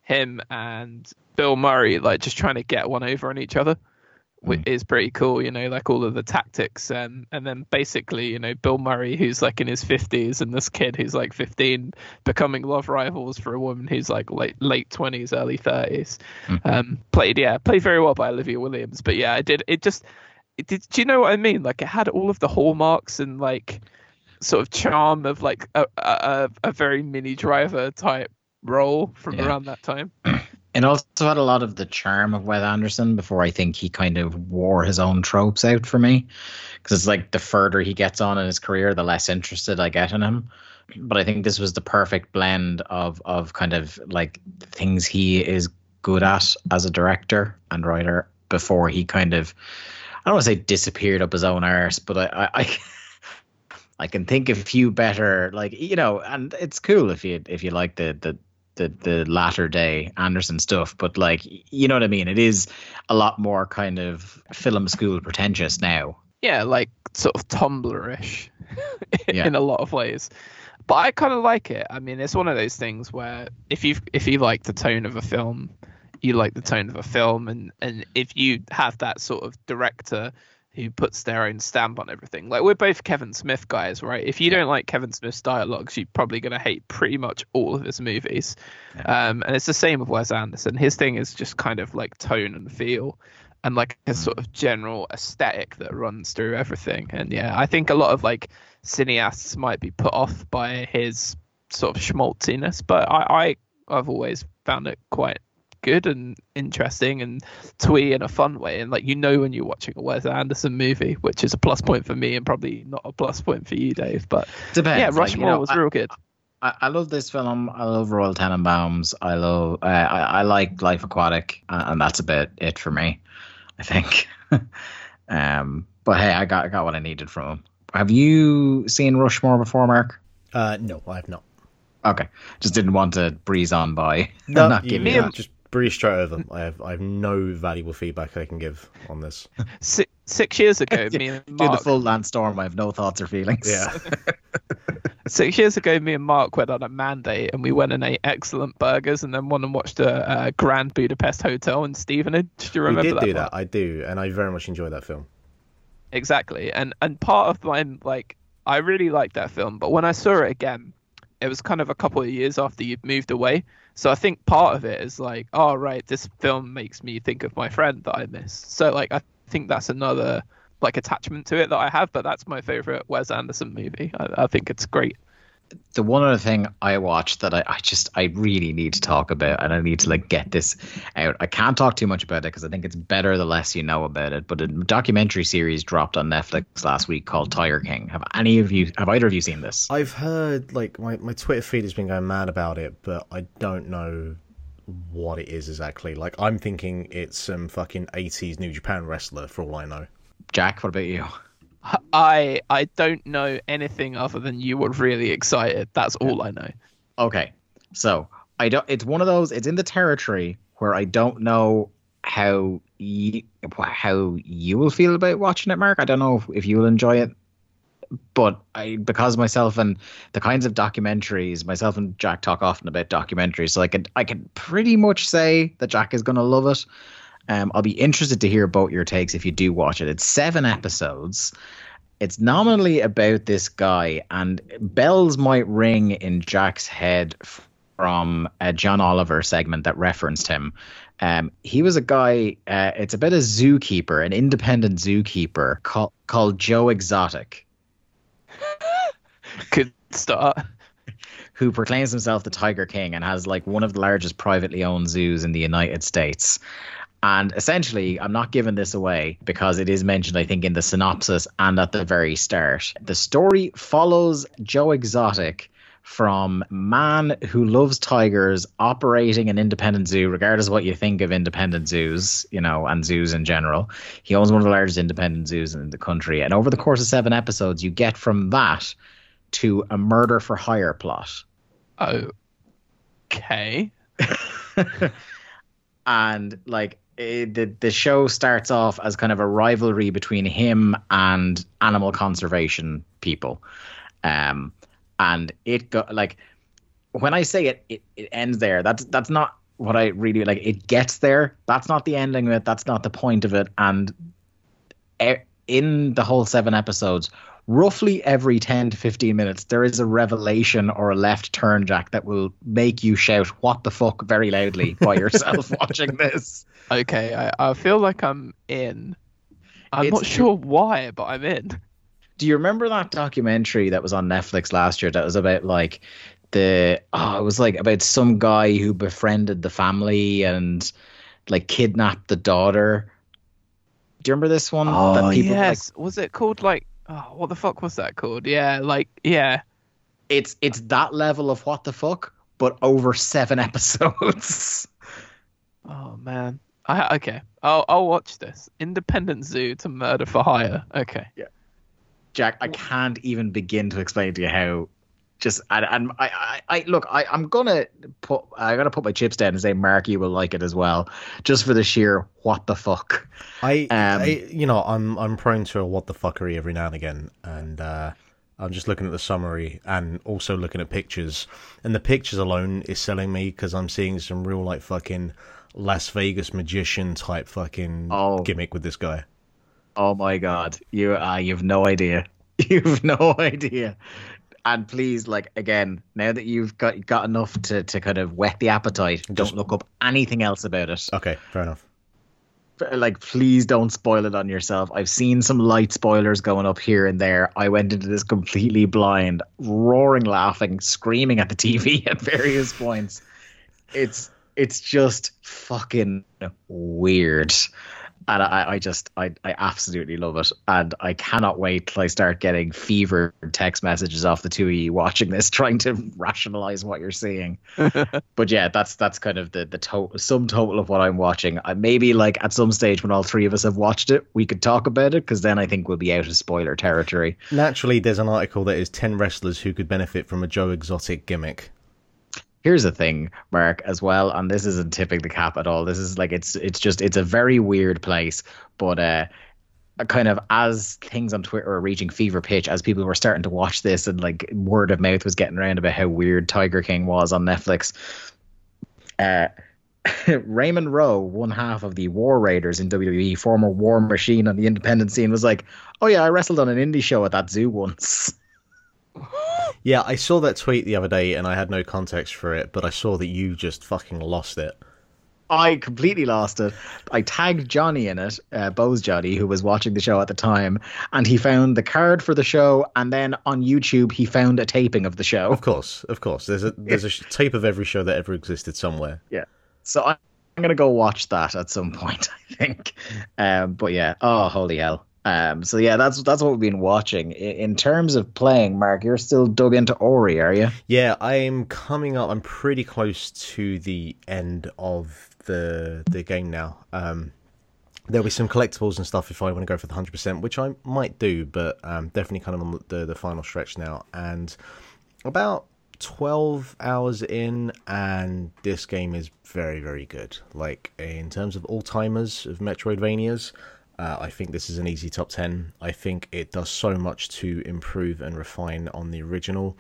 him and Bill Murray, like just trying to get one over on each other, which hmm. is pretty cool. You know, like all of the tactics, and and then basically, you know, Bill Murray, who's like in his fifties, and this kid who's like fifteen, becoming love rivals for a woman who's like late late twenties, early 30s hmm. Um, played yeah, played very well by Olivia Williams. But yeah, I did it just. It did, do you know what I mean? Like it had all of the hallmarks and like sort of charm of like a a, a very Minnie Driver type role from Yeah. around that time. It also had a lot of the charm of Wes Anderson before I think he kind of wore his own tropes out for me. Because it's like the further he gets on in his career, the less interested I get in him. But I think this was the perfect blend of of kind of like things he is good at as a director and writer before he kind of I don't want to say disappeared up his own arse, but I I, I I can think of few better like you know, and it's cool if you if you like the the the the latter day Anderson stuff, but like you know what I mean. It is a lot more kind of film school pretentious now. Yeah, like sort of Tumblr-ish Yeah. in a lot of ways. But I kind of like it. I mean, it's one of those things where if you if you like the tone of a film, you like the tone of a film, and and if you have that sort of director who puts their own stamp on everything, like we're both Kevin Smith guys, right? If you don't like Kevin Smith's dialogues, you're probably gonna hate pretty much all of his movies. Um, and it's the same with Wes Anderson. His thing is just kind of like tone and feel and like a sort of general aesthetic that runs through everything. And yeah, I think a lot of like cineasts might be put off by his sort of schmaltziness, but I, I I've always found it quite good and interesting and twee in a fun way. And like you know when you're watching a Wes Anderson movie, which is a plus point for me and probably not a plus point for you, Dave. But Depends. yeah, like, Rushmore you know, was I, real good. I, I love this film. I love Royal Tenenbaums. I love. Uh, I, I like Life Aquatic, uh, and that's about it for me. I think. um, but hey, I got I got what I needed from him. Have you seen Rushmore before, Mark? Uh, no, I have not. Okay, just didn't want to breeze on by. No, not you, give me you that. just breeze straight over them. I have I have no valuable feedback I can give on this. Six, six years ago, me and Mark, Do the full Lance Storm. I have no thoughts or feelings. Yeah, Six years ago, me and Mark went on a mandate and we went and ate excellent burgers and then went and watched a, a Grand Budapest Hotel in Stevenage. Do you remember? we remember did that? do Mark? that. I do, and I very much enjoyed that film. Exactly. And and part of my like, I really liked that film, but when I saw it again, it was kind of a couple of years after you'd moved away. So I think part of it is like, oh right, this film makes me think of my friend that I miss. So like, I think that's another like attachment to it that I have. But that's my favorite Wes Anderson movie. I, I think it's great. The one other thing I watched that I, I just I really need to talk about and I need to like get this out. I can't talk too much about it because I think it's better the less you know about it. But a documentary series dropped on Netflix last week called Tiger King. Have any of you have either of you seen this? I've heard like my, my Twitter feed has been going mad about it, but I don't know what it is exactly. Like I'm thinking it's some fucking eighties New Japan wrestler for all I know. Jack, what about you? I I don't know anything other than you were really excited. That's all I know. Okay, so I don't. It's one of those. It's in the territory where I don't know how you how you will feel about watching it, Mark. I don't know if, if you will enjoy it, but I because myself and the kinds of documentaries myself and Jack talk often about documentaries, so I could I can pretty much say that Jack is to love it. Um, I'll be interested to hear about your takes if you do watch it. It's seven episodes. It's nominally about this guy, and bells might ring in Jack's head from a John Oliver segment that referenced him. Um, he was a guy. Uh, it's about a zookeeper, an independent zookeeper called called Joe Exotic, Good start. who proclaims himself the Tiger King and has like one of the largest privately owned zoos in the United States. And essentially, I'm not giving this away because it is mentioned, I think, in the synopsis and at the very start. The story follows Joe Exotic from man who loves tigers operating an independent zoo, regardless of what you think of independent zoos, you know, and zoos in general. He owns one of the largest independent zoos in the country. And over the course of seven episodes, you get from that to a murder for hire plot. Okay. and like the the show starts off as kind of a rivalry between him and animal conservation people. Um and it got like when I say it, it, it ends there. That's that's not what I really like. It gets there. That's not the ending of it. That's not the point of it. And in the whole seven episodes, roughly every 10 to 15 minutes, there is a revelation or a left turn, Jack, that will make you shout, What the fuck, very loudly by yourself watching this. Okay, I, I feel like I'm in. I'm it's, not sure why, but I'm in do you remember that documentary that was on Netflix last year that was about like the oh it was like about some guy who befriended the family and like kidnapped the daughter. Do you remember this one? Oh yes, like, was it called like oh what the fuck was that called? Yeah, like yeah. It's it's that level of what the fuck, but over seven episodes. Oh man. I okay. I'll I'll watch this. Independent Zoo to Murder for Hire. Okay. Yeah. Jack, I can't even begin to explain to you how. Just and, and I, I, I look, I, I'm gonna put I'm gonna put my chips down and say Mark, you will like it as well, just for the sheer what the fuck. I, um, I you know, I'm I'm prone to a what the fuckery every now and again, and uh, I'm just looking at the summary and also looking at pictures, and the pictures alone is selling me because I'm seeing some real like fucking Las Vegas magician type fucking oh. gimmick with this guy. Oh my god, you uh, you've no idea. You've no idea. And please, like again, now that you've got got enough to to kind of whet the appetite, Just, don't look up anything else about it. Okay, fair enough. Like, please don't spoil it on yourself. I've seen some light spoilers going up here and there. I went into this completely blind, roaring, laughing, screaming at the TV at various points. It's it's just fucking weird and I, I just I, I absolutely love it. And i cannot wait till i start getting fever text messages off the two of you watching this trying to rationalize what you're seeing. But yeah that's that's kind of the the total sum total of what i'm watching. I, maybe like at some stage when all three of us have watched it we could talk about it because then i think we'll be out of spoiler territory. Naturally there's an article that is 10 wrestlers who could benefit from a joe exotic gimmick here's the thing, Mark, as well, and this isn't tipping the cap at all. This is like it's it's just it's a very weird place, but uh kind of as things on Twitter are reaching fever pitch, as people were starting to watch this and like word of mouth was getting around about how weird Tiger King was on Netflix. Uh Raymond Rowe, one half of the War Raiders in WWE, former War Machine on the independent scene, was like, "Oh yeah, I wrestled on an indie show at that zoo once." Yeah, I saw that tweet the other day and I had no context for it, but I saw that you just fucking lost it. I completely lost it. I tagged Johnny in it, uh, Bose Johnny, who was watching the show at the time, and he found the card for the show, and then on YouTube he found a taping of the show. Of course, of course. There's a there's a tape of every show that ever existed somewhere. Yeah. So I'm gonna go watch that at some point, I think. Um, but yeah, oh holy hell. Um, so yeah, that's that's what we've been watching. In terms of playing, Mark, you're still dug into Ori, are you? Yeah, I'm coming up. I'm pretty close to the end of the the game now. Um, there'll be some collectibles and stuff if I want to go for the hundred percent, which I might do, but um, definitely kind of on the the final stretch now. And about 12 hours in and this game is very very good like in terms of all timers of metroidvanias uh, I think this is an easy top 10. I think it does so much to improve and refine on the original.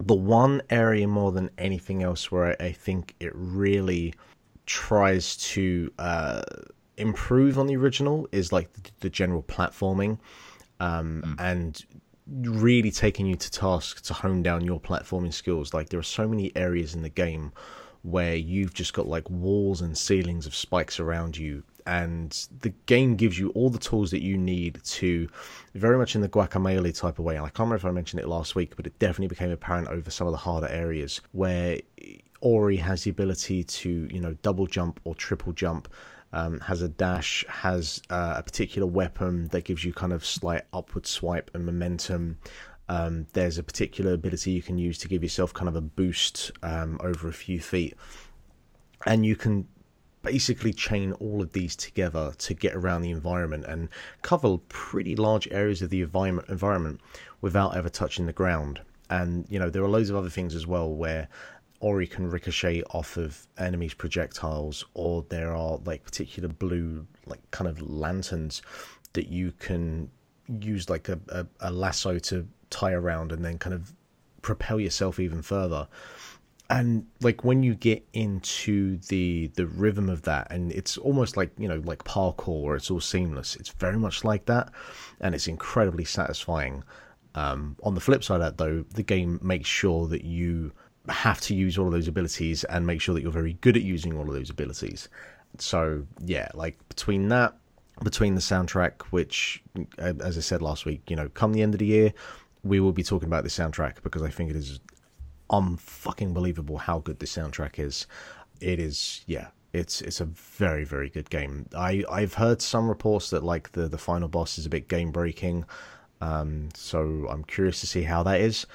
The one area more than anything else where I, I think it really tries to uh, improve on the original is like the, the general platforming um, mm. and really taking you to task to hone down your platforming skills. Like there are so many areas in the game where you've just got like walls and ceilings of spikes around you and the game gives you all the tools that you need to very much in the Guacamelee type of way. And I can't remember if I mentioned it last week, but it definitely became apparent over some of the harder areas where Ori has the ability to, you know, double jump or triple jump. um, has a dash, has uh, a particular weapon that gives you kind of slight upward swipe and momentum. Um, there's a particular ability you can use to give yourself kind of a boost um, over a few feet, and you can basically chain all of these together to get around the environment and cover pretty large areas of the environment without ever touching the ground. And you know there are loads of other things as well where Ori can ricochet off of enemies' projectiles, or there are like particular blue like kind of lanterns that you can use like a, a, a lasso to tie around and then kind of propel yourself even further and like when you get into the the rhythm of that and it's almost like you know like parkour where it's all seamless it's very much like that and it's incredibly satisfying. Um, on the flip side of that though the game makes sure that you have to use all of those abilities and make sure that you're very good at using all of those abilities. So yeah like between that between the soundtrack which as i said last week you know come the end of the year we will be talking about the soundtrack because i think it is unfucking believable how good this soundtrack is. It is, yeah, it's it's a very very good game. I I've heard some reports that like the the final boss is a bit game breaking, um, so I'm curious to see how that is.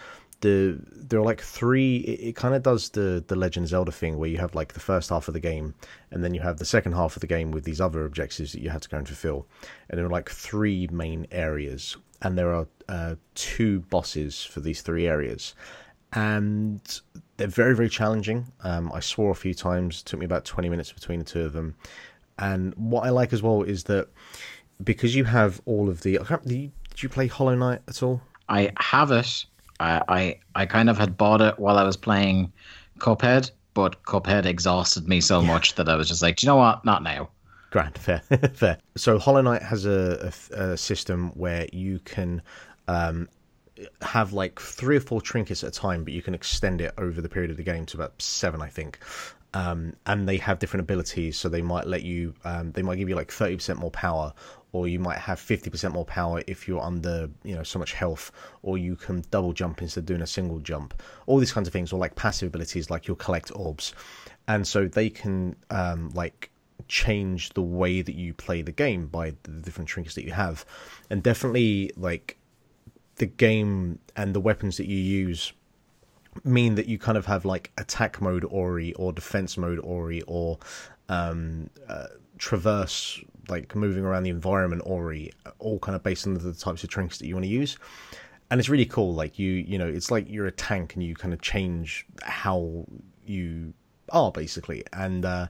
The there are like three. It, it kind of does the the Legend Zelda thing where you have like the first half of the game, and then you have the second half of the game with these other objectives that you have to go and fulfill, and there are like three main areas, and there are uh, two bosses for these three areas and they're very very challenging. Um, I swore a few times. It took me about twenty minutes between the two of them. And what I like as well is that because you have all of the. Did you play Hollow Knight at all? I have it. I, I I kind of had bought it while I was playing Cuphead, but Cuphead exhausted me so yeah. much that I was just like, Do you know what? Not now. Grand, fair, fair. So Hollow Knight has a, a, a system where you can um, have like three or four trinkets at a time, but you can extend it over the period of the game to about seven, I think. Um, and they have different abilities, so they might let you, um, they might give you like thirty percent more power, or you might have fifty percent more power if you're under, you know, so much health, or you can double jump instead of doing a single jump. All these kinds of things, or like passive abilities, like you'll collect orbs, and so they can um, like change the way that you play the game by the different trinkets that you have, and definitely like the game and the weapons that you use mean that you kind of have like attack mode Ori or defense mode Ori or um, uh, traverse like moving around the environment Ori, all kind of based on the types of trinkets that you want to use. And it's really cool. Like you, you know, it's like you're a tank and you kind of change how you are basically. And uh,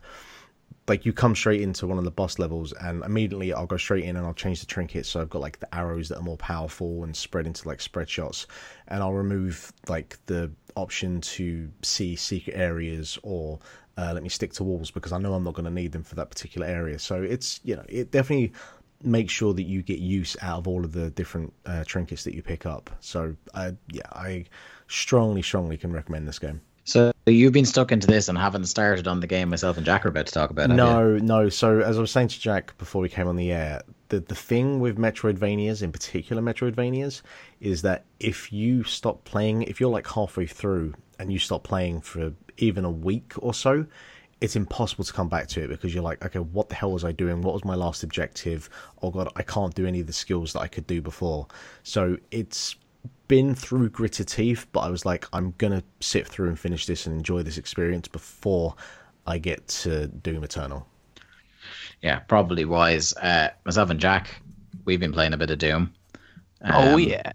like you come straight into one of the boss levels and immediately I'll go straight in and I'll change the trinket. So I've got like the arrows that are more powerful and spread into like spread shots. And I'll remove like the option to see secret areas or uh, let me stick to walls because I know I'm not going to need them for that particular area. So it's you know it definitely makes sure that you get use out of all of the different uh, trinkets that you pick up. So uh, yeah I strongly strongly can recommend this game so you've been stuck into this and haven't started on the game myself and Jack are about to talk about. It. No, no. So as I was saying to Jack before we came on the air, the the thing with Metroidvanias, in particular Metroidvanias, is that if you stop playing, if you're like halfway through and you stop playing for even a week or so, it's impossible to come back to it because you're like, okay, what the hell was I doing? What was my last objective? Oh god, I can't do any of the skills that I could do before. So it's been through gritted teeth, but I was like, I'm gonna sit through and finish this and enjoy this experience before I get to Doom Eternal. Yeah, probably wise. Uh, myself and Jack, we've been playing a bit of Doom. Oh, um, oh yeah.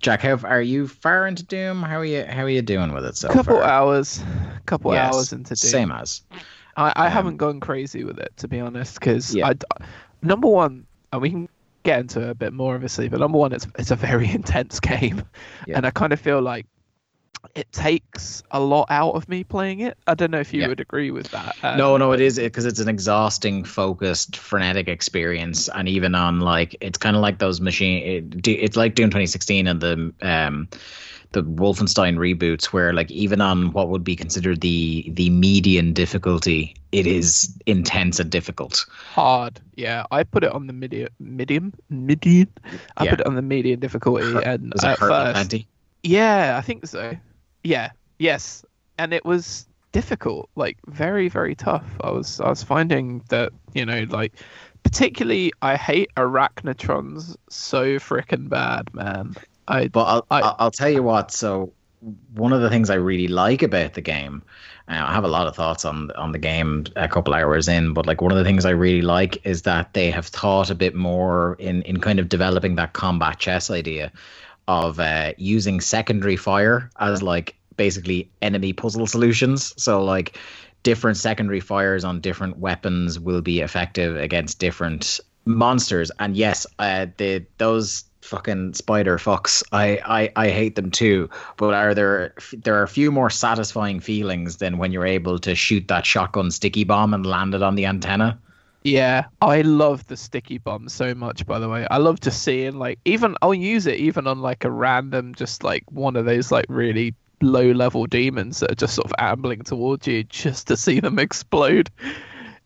Jack, how are you far into Doom? How are you? How are you doing with it so couple far? hours, couple yes, hours into Doom. Same as. I, I um, haven't gone crazy with it to be honest, because yeah. I number one, and we can get into a bit more obviously but number one it's it's a very intense game yeah. and i kind of feel like it takes a lot out of me playing it i don't know if you yeah. would agree with that um, no no it is because it's an exhausting focused frenetic experience and even on like it's kind of like those machine it, it's like doom 2016 and the um the Wolfenstein reboots, where like even on what would be considered the the median difficulty, it is intense and difficult. Hard, yeah. I put it on the medium, medium, median. I yeah. put it on the median difficulty, and at first, plenty? yeah, I think so. Yeah, yes, and it was difficult, like very very tough. I was I was finding that you know like particularly I hate arachnotrons so freaking bad, man. I But I'll, I- I'll tell you what. So one of the things I really like about the game, uh, I have a lot of thoughts on on the game a couple hours in, but like one of the things I really like is that they have thought a bit more in in kind of developing that combat chess idea of uh, using secondary fire as like basically enemy puzzle solutions. So like different secondary fires on different weapons will be effective against different monsters. And yes, uh, the those fucking spider fucks, I, I I hate them too. But are there there are a few more satisfying feelings than when you're able to shoot that shotgun sticky bomb and land it on the antenna? Yeah, I love the sticky bomb so much. By the way, I love just seeing like even I'll use it even on like a random, just like one of those like really low level demons that are just sort of ambling towards you, just to see them explode.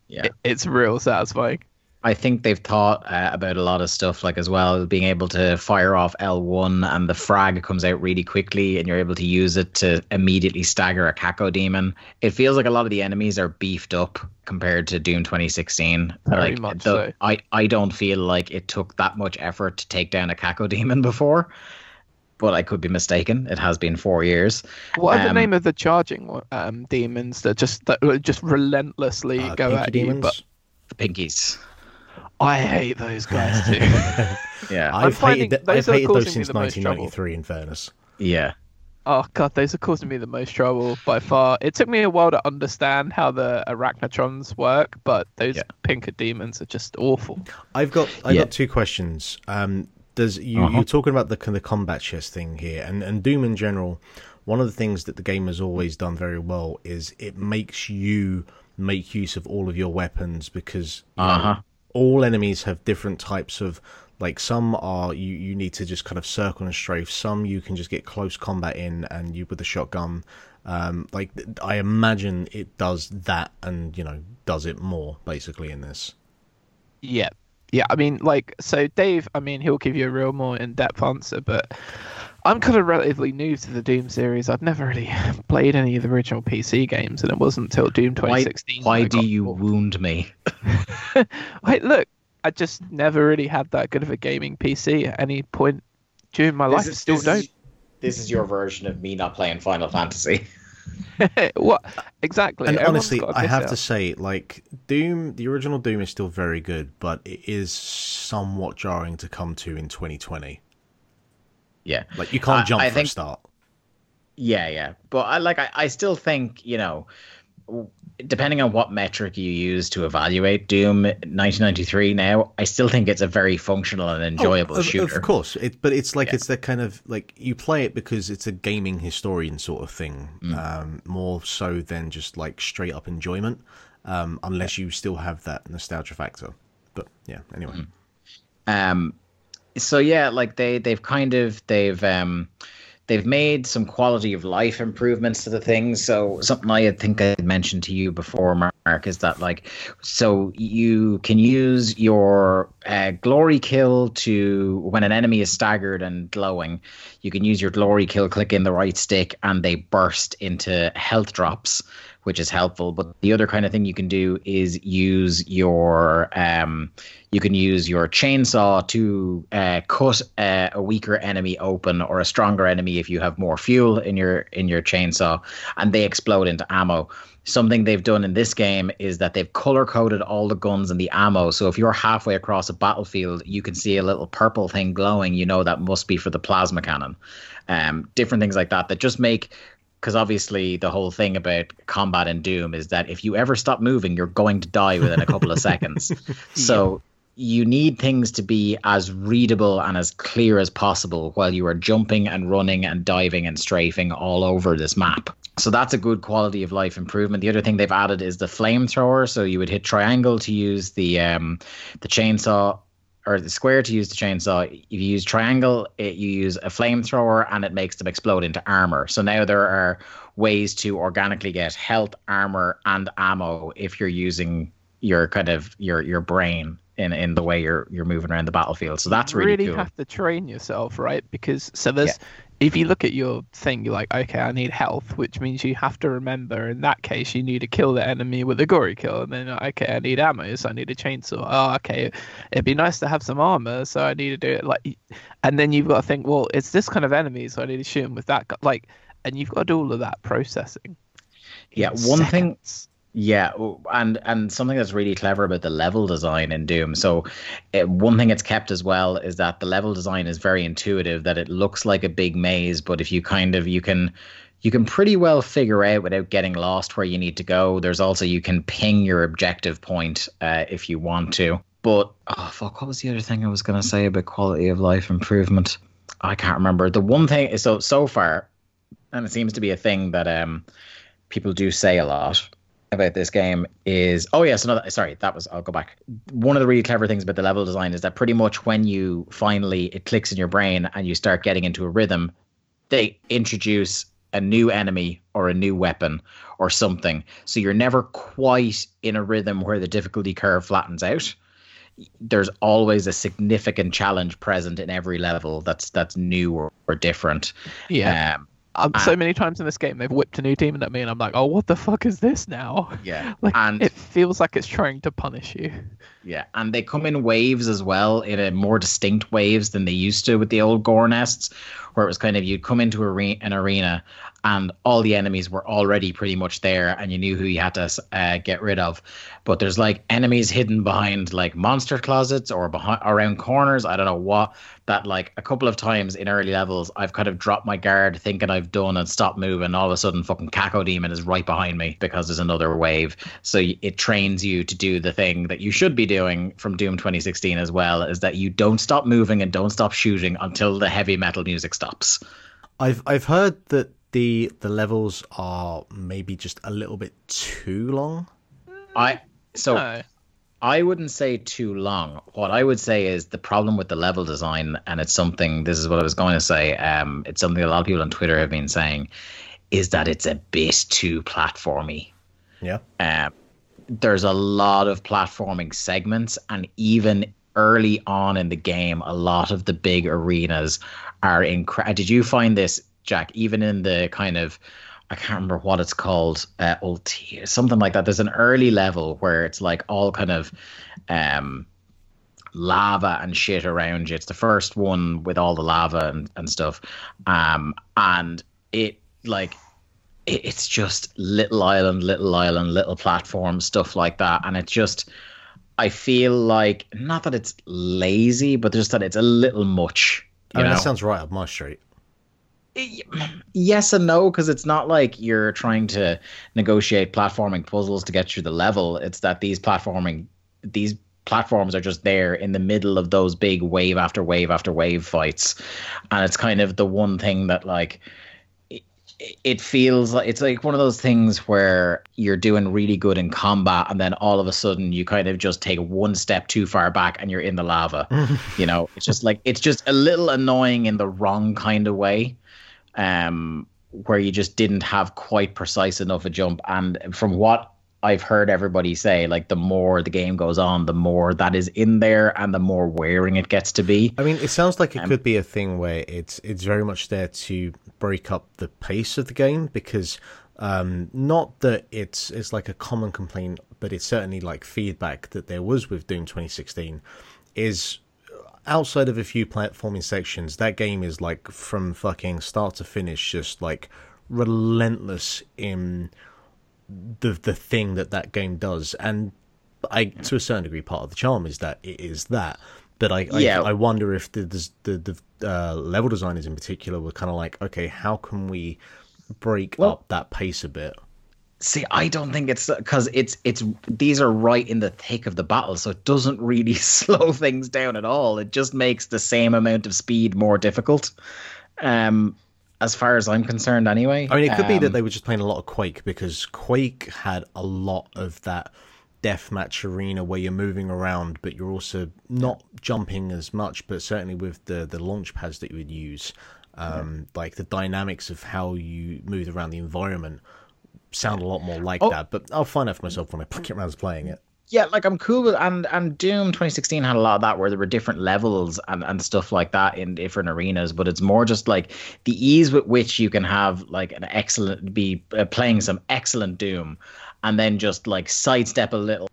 Yeah. It- it's real satisfying. I think they've thought uh, about a lot of stuff, like as well, being able to fire off L1 and the frag comes out really quickly, and you're able to use it to immediately stagger a Cacodemon. It feels like a lot of the enemies are beefed up compared to Doom 2016. Very like, much the- so. I, I don't feel like it took that much effort to take down a Kako demon before, but I could be mistaken. It has been four years. What are the Um, name of the charging um, demons that just that just relentlessly Uh, go at you? Demons? But The Pinkies. I hate those guys too. Yeah. I've finding hated, th- I've those hated those since the most trouble. 1993. In fairness, yeah. Oh god, those are causing me the most trouble by far. It took me a while to understand how the arachnotrons work, but those Yeah. pinker demons are just awful. I've got I've Yeah. got two questions. Um, does you Uh-huh. you're talking about the the combat chess thing here, and and Doom in general. One of the things that the game has always done very well is it makes you make use of all of your weapons because you know, Uh-huh. All enemies have different types of like some are you you need to just kind of circle and strafe. Some you can just get close combat in and you with the shotgun. Um like i imagine it does that and you know does it more basically in this. Yeah. Yeah, I mean like so Dave, I mean he'll give you a real more in-depth answer, but I'm kind of relatively new to the Doom series. I've never really played any of the original PC games and it wasn't until Doom 2016. why that I do you involved. wound me? Wait, look, I just never really had that good of a gaming PC at any point during my life. Still don't. this is your version of me not playing Final Fantasy. what exactly? and Everyone's honestly got a i miss have out. to say like doom the original doom is still very good but it is somewhat jarring to come to in 2020 Yeah. like you can't I- jump I for think- a start Yeah, yeah. But I like I, I still think, you know, depending on what metric you use to evaluate Doom 1993 now, I still think it's a very functional and enjoyable Oh, of, shooter. Of course, it, but it's like Yeah. it's that kind of like you play it because it's a gaming historian sort of thing, Mm. um, more so than just like straight up enjoyment. Um, unless you still have that nostalgia factor. But yeah, anyway. Mm. Um so yeah, like they they've kind of they've um they've made some quality of life improvements to the things. So something I think I mentioned to you before, Mark, is that like so you can use your uh, glory kill to when an enemy is staggered and glowing, you can use your glory kill, click in the right stick, and they burst into health drops. Which is helpful, but the other kind of thing you can do is use your um, you can use your chainsaw to uh, cut a weaker enemy open or a stronger enemy if you have more fuel in your in your chainsaw, and they explode into ammo. Something they've done in this game is that they've color coded all the guns and the ammo. So if you're halfway across a battlefield, you can see a little purple thing glowing. You know that must be for the plasma cannon. Um, different things like that that just make because obviously the whole thing about combat in Doom is that if you ever stop moving, you're going to die within a couple of seconds. So you need things to be as readable and as clear as possible while you are jumping and running and diving and strafing all over this map. So that's a good quality of life improvement. The other thing they've added is the flamethrower. So you would hit triangle to use the um, the chainsaw or the square to use the chainsaw. If you use triangle, it, you use a flamethrower and it makes them explode into armor. So now there are ways to organically get health, armor, and ammo if you're using your kind of your your brain in in the way you're you're moving around the battlefield. So that's you really, really cool. have to train yourself, right? Because so there's if you look at your thing, you're like, okay, I need health, which means you have to remember in that case you need to kill the enemy with a glory kill, and then okay, I need ammo, so I need a chainsaw. Oh, okay, it'd be nice to have some armor, so I need to do it like, and then you've got to think, well, it's this kind of enemy, so I need to shoot him with that, like, and you've got to do all of that processing. Yeah, one thing- seconds. Yeah, and and something that's really clever about the level design in Doom. So, uh, one thing it's kept as well is that the level design is very intuitive. That it looks like a big maze, but if you kind of you can you can pretty well figure out without getting lost where you need to go. There's also you can ping your objective point uh, if you want to. But oh fuck, what was the other thing I was gonna say about quality of life improvement? I can't remember. The one thing is so so far, and it seems to be a thing that um people do say a lot about this game is oh yes another sorry that was I'll go back. One of the really clever things about the level design is that pretty much when you finally it clicks in your brain and you start getting into a rhythm they introduce a new enemy or a new weapon or something. So you're never quite in a rhythm where the difficulty curve flattens out. There's always a significant challenge present in every level that's that's new or, or different. Yeah. um, Um, so many times in this game they've whipped a new demon at me, and I'm like, oh, what the fuck is this now? yeah Like and it feels like it's trying to punish you. Yeah, and they come in waves as well, in a more distinct waves than they used to with the old gore nests, where it was kind of you'd come into a re- an arena and all the enemies were already pretty much there, and you knew who you had to uh, get rid of. But there's like enemies hidden behind like monster closets or behind around corners. I don't know what. That like a couple of times in early levels, I've kind of dropped my guard, thinking I've done and stopped moving. All of a sudden, fucking Cacodemon is right behind me because there's another wave. So it trains you to do the thing that you should be doing from Doom 2016 as well, is that you don't stop moving and don't stop shooting until the heavy metal music stops. I've I've heard that the the levels are maybe just a little bit too long. I so No. I wouldn't say too long. What I would say is the problem with the level design, and it's something. This is what I was going to say. Um, it's something a lot of people on Twitter have been saying, is that it's a bit too platformy. Yeah. Um, there's a lot of platforming segments, and even early on in the game, a lot of the big arenas are in. Did you find this, Jack? Even in the kind of, I can't remember what it's called, uh, Ulti, something like that. There's an early level where it's like all kind of, um, lava and shit around you. It's the first one with all the lava and, and stuff. Um, and it like it, it's just little island, little island, little platform, stuff like that. And it just I feel like not that it's lazy, but just that it's a little much. I mean, know? that sounds right up my street. Yes and no because it's not like you're trying to negotiate platforming puzzles to get through the level. It's that these platforming these platforms are just there in the middle of those big wave after wave after wave fights. And it's kind of the one thing that like it, it feels like it's like one of those things where you're doing really good in combat and then all of a sudden you kind of just take one step too far back and you're in the lava. You know it's just like it's just a little annoying in the wrong kind of way um, where you just didn't have quite precise enough a jump. And from what I've heard everybody say, like the more the game goes on, the more that is in there and the more wearing it gets to be. I mean, it sounds like it Um, could be a thing where it's it's very much there to break up the pace of the game because um, not that it's it's like a common complaint, but it's certainly like feedback that there was with Doom 2016 is outside of a few platforming sections, that game is like from fucking start to finish, just like relentless in the the thing that that game does, and I to a certain degree part of the charm is that it is that. But I Yeah. I, I wonder if the the the, uh, level designers in particular were kind of like, okay, how can we break Well- up that pace a bit? See, I don't think it's because it's it's these are right in the thick of the battle, so it doesn't really slow things down at all. It just makes the same amount of speed more difficult. Um, as far as I'm concerned, anyway. I mean, it could be that Um, they were just playing a lot of Quake because Quake had a lot of that deathmatch arena where you're moving around, but you're also not jumping as much. But certainly with the the launch pads that you would use, um, like the dynamics of how you move around the environment sound a lot more like Oh. that. But I'll find out for myself when I get around to playing it. yeah, like I'm cool with and and Doom 2016 had a lot of that where there were different levels and and stuff like that in different arenas, but it's more just like the ease with which you can have like an excellent be uh, playing some excellent Doom, and then just like sidestep a little.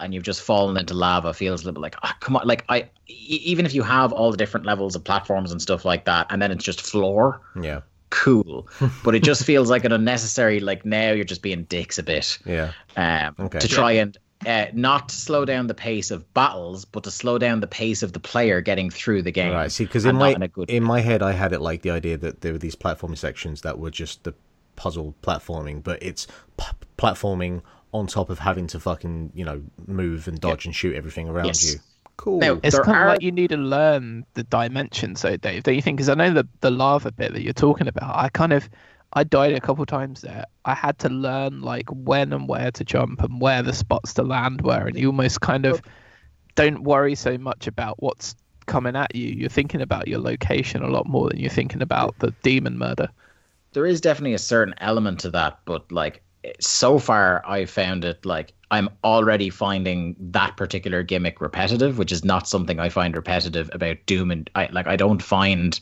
And you've just fallen into lava. Feels a little bit like, oh, come on! Like I, even if you have all the different levels of platforms and stuff like that, and then it's just floor. Yeah. Cool, but it just feels like an unnecessary. Like now you're just being dicks a bit. Yeah. Um, Okay. to try and uh, not to slow down the pace of battles, but to slow down the pace of the player getting through the game. Right. See, because in my in in my head, I had it like the idea that there were these platforming sections that were just the puzzle platforming, but it's p- platforming on top of having to fucking you know move and dodge and shoot everything around Yes. you. Cool. Now, It's kind are of like you need to learn the dimensions, though, Dave. Don't you think? Because I know the the lava bit that you're talking about. I kind of I died a couple times there. I had to learn like when and where to jump and where the spots to land were, and you almost kind of don't worry so much about what's coming at you. You're thinking about your location a lot more than you're thinking about the demon murder. there is definitely a certain element to that, but like so far, I found it like I'm already finding that particular gimmick repetitive, which is not something I find repetitive about Doom. And I like I don't find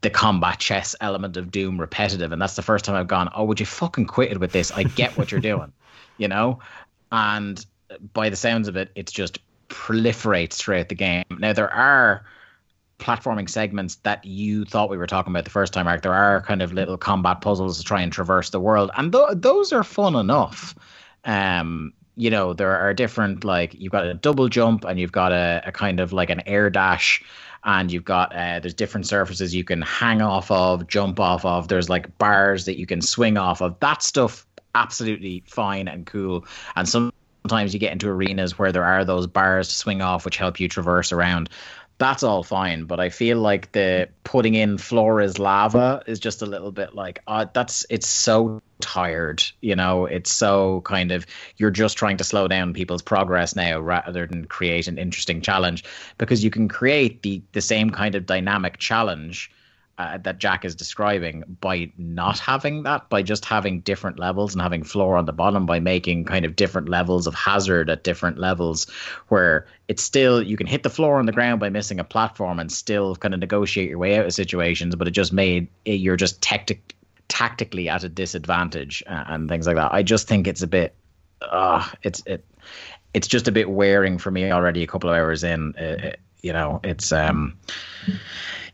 the combat chess element of Doom repetitive, and that's the first time I've gone, oh, would you fucking quit it with this? I get what you're doing, you know. And by the sounds of it, it's just proliferates throughout the game. Now there are platforming segments that you thought we were talking about the first time, Mark. There are kind of little combat puzzles to try and traverse the world, and th- those are fun enough. Um, you know, there are different like you've got a double jump and you've got a, a kind of like an air dash, and you've got uh, there's different surfaces you can hang off of, jump off of. There's like bars that you can swing off of. That stuff absolutely fine and cool, and some sometimes you get into arenas where there are those bars to swing off which help you traverse around that's all fine but i feel like the putting in floor is lava is just a little bit like uh, that's it's so tired you know? It's so kind of you're just trying to slow down people's progress now rather than create an interesting challenge because you can create the the same kind of dynamic challenge uh, that Jack is describing by not having that, by just having different levels and having floor on the bottom, by making kind of different levels of hazard at different levels, where it's still you can hit the floor on the ground by missing a platform and still kind of negotiate your way out of situations, but it just made it, you're just tactic, tactically at a disadvantage uh, and things like that. I just think it's a bit, uh, it's it, it's just a bit wearing for me already. A couple of hours in, uh, uh, you know, it's um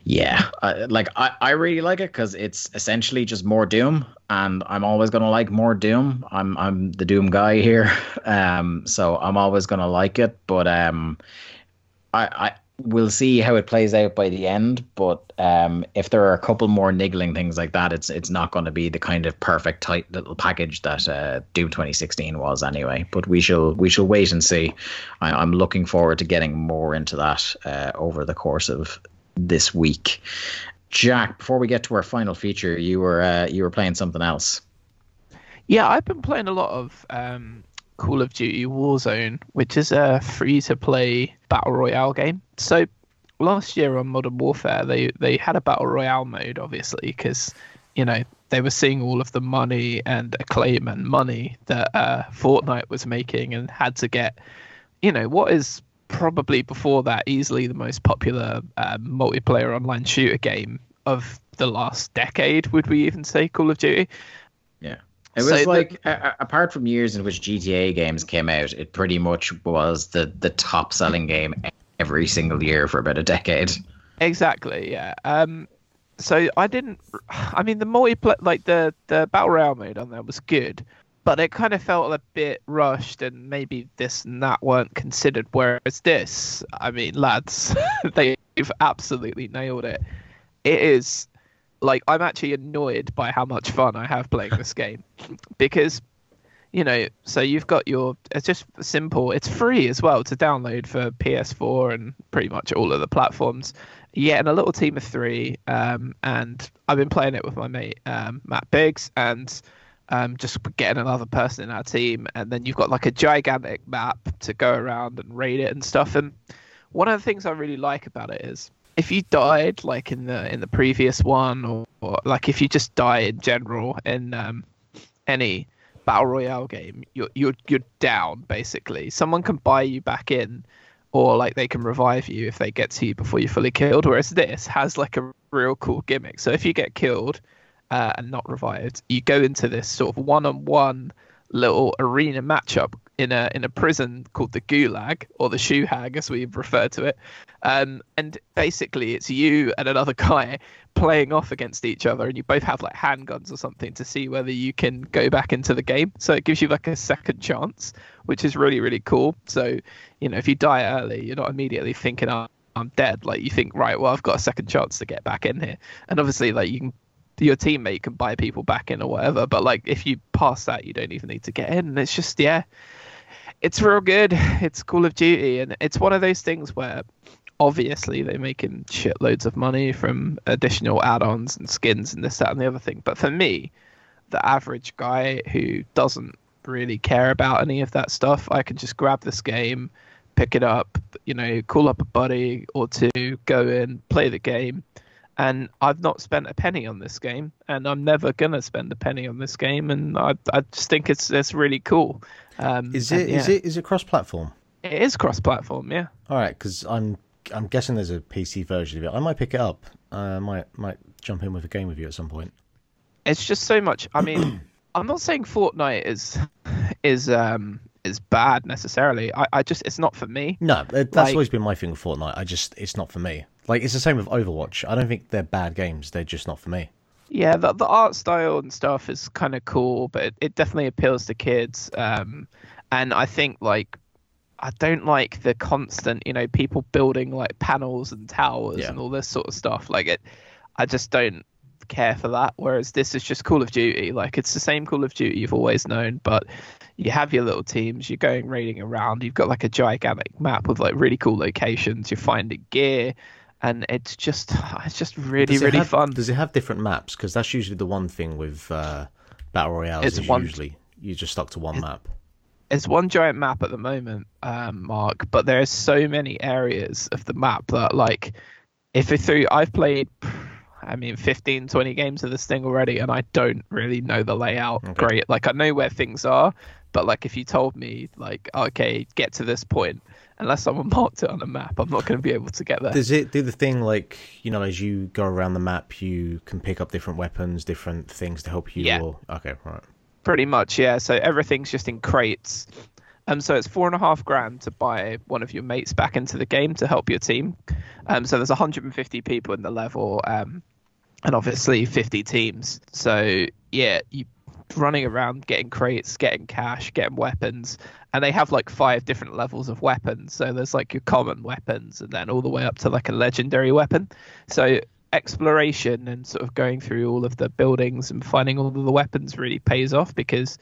yeah. Uh, like I, I really like it because it's essentially just more doom and i'm always going to like more doom. I'm i'm the doom guy here. Um so i'm always going to like it but um i i we'll see how it plays out by the end but um if there are a couple more niggling things like that it's it's not going to be the kind of perfect tight little package that uh, doom 2016 was anyway. But we shall we shall wait and see. I, i'm looking forward to getting more into that uh, over the course of this week. Jack, before we get to our final feature, you were uh, you were playing something else. Yeah, I've been playing a lot of um, Call of Duty Warzone, which is a free-to-play battle royale game. So last year on Modern Warfare, they they had a battle royale mode, obviously, because you know they were seeing all of the money and acclaim and money that uh, Fortnite was making, and had to get, you know, what is probably before that easily the most popular uh, multiplayer online shooter game of the last decade. Would we even say Call of Duty? Yeah. It was the- like a- apart from years in which GTA games came out, it pretty much was the the top selling game every single year for about a decade. Exactly, yeah. Um, so I didn't. I mean, the multiplayer, like the the battle royale mode on there was good, but it kind of felt a bit rushed, and maybe this and that weren't considered. Whereas this, I mean, lads, they've absolutely nailed it. It is like I'm actually annoyed by how much fun I have playing this game because you know, so you've got your. It's just simple. It's free as well to download for PS4 and pretty much all of the platforms. Yeah, and a little team of three. Um, and I've been playing it with my mate um, Matt Biggs, and um, just getting another person in our team. And then you've got like a gigantic map to go around and raid it and stuff. And one of the things I really like about it is if you died like in the in the previous one, or, or like if you just die in general in um, any battle royale game, you're you're you're down basically. Someone can buy you back in, or like they can revive you if they get to you before you're fully killed. Whereas this has like a real cool gimmick. So if you get killed uh, and not revived, you go into this sort of one-on-one little arena matchup in a in a prison called the Gulag or the Shoe Hag, as we refer to it. Um, and basically, it's you and another guy playing off against each other, and you both have like handguns or something to see whether you can go back into the game. So it gives you like a second chance, which is really really cool. So you know, if you die early, you're not immediately thinking, "Oh, I'm dead." Like you think, right, well, I've got a second chance to get back in here. And obviously, like you can your teammate can buy people back in or whatever. But like if you pass that, you don't even need to get in. And it's just yeah, it's real good. It's Call of Duty, and it's one of those things where obviously they're making shitloads of money from additional add-ons and skins and this, that, and the other thing. But for me, the average guy who doesn't really care about any of that stuff, I can just grab this game, pick it up, you know, call up a buddy or two, go in, play the game and I've not spent a penny on this game, and I'm never gonna spend a penny on this game, and I I just think it's it's really cool. Um, Is it and, is yeah, it is it cross platform? It is cross-platform, yeah. All right, because I'm I'm guessing there's a PC version of it. I might pick it up. Uh, I might might jump in with a game with you at some point. It's just so much. I mean, I'm not saying Fortnite is is um is bad necessarily. I, I just it's not for me. No, uh, that's Like- always been my thing with Fortnite. I just it's not for me. Like it's the same with Overwatch. I don't think they're bad games. They're just not for me. Yeah, the, the art style and stuff is kind of cool, but it, it definitely appeals to kids. Um, and I think like I don't like the constant, you know, people building like panels and towers Yeah. and all this sort of stuff. Like it, I just don't care for that. Whereas this is just Call of Duty. Like it's the same Call of Duty you've always known, but you have your little teams. You're going raiding around. You've got like a gigantic map with like really cool locations. You're finding gear. And it's just, it's just really, really have- fun. Does it have different maps? Because that's usually the one thing with uh, battle royales. It's is one- usually you're just stuck to one map. it's one giant map at the moment, um, Mark, but there are so many areas of the map that like if it through I've played I mean 15 20 games of this thing already and I don't really know the layout Okay. great. Like I know where things are, but like if you told me like okay, get to this point unless someone marked it on a map, I'm not going to be able to get there. Does it do the thing like you know as you go around the map, you can pick up different weapons, different things to help you? Yeah. Or... Okay, right. Pretty much, yeah. So everything's just in crates. Um, so it's four and a half grand to buy one of your mates back into the game to help your team. Um, so there's 150 people in the level, um, and obviously 50 teams. So yeah, you running around getting crates, getting cash, getting weapons, and they have like five different levels of weapons. So there's like your common weapons, and then all the way up to like a legendary weapon. So exploration and sort of going through all of the buildings and finding all of the weapons really pays off because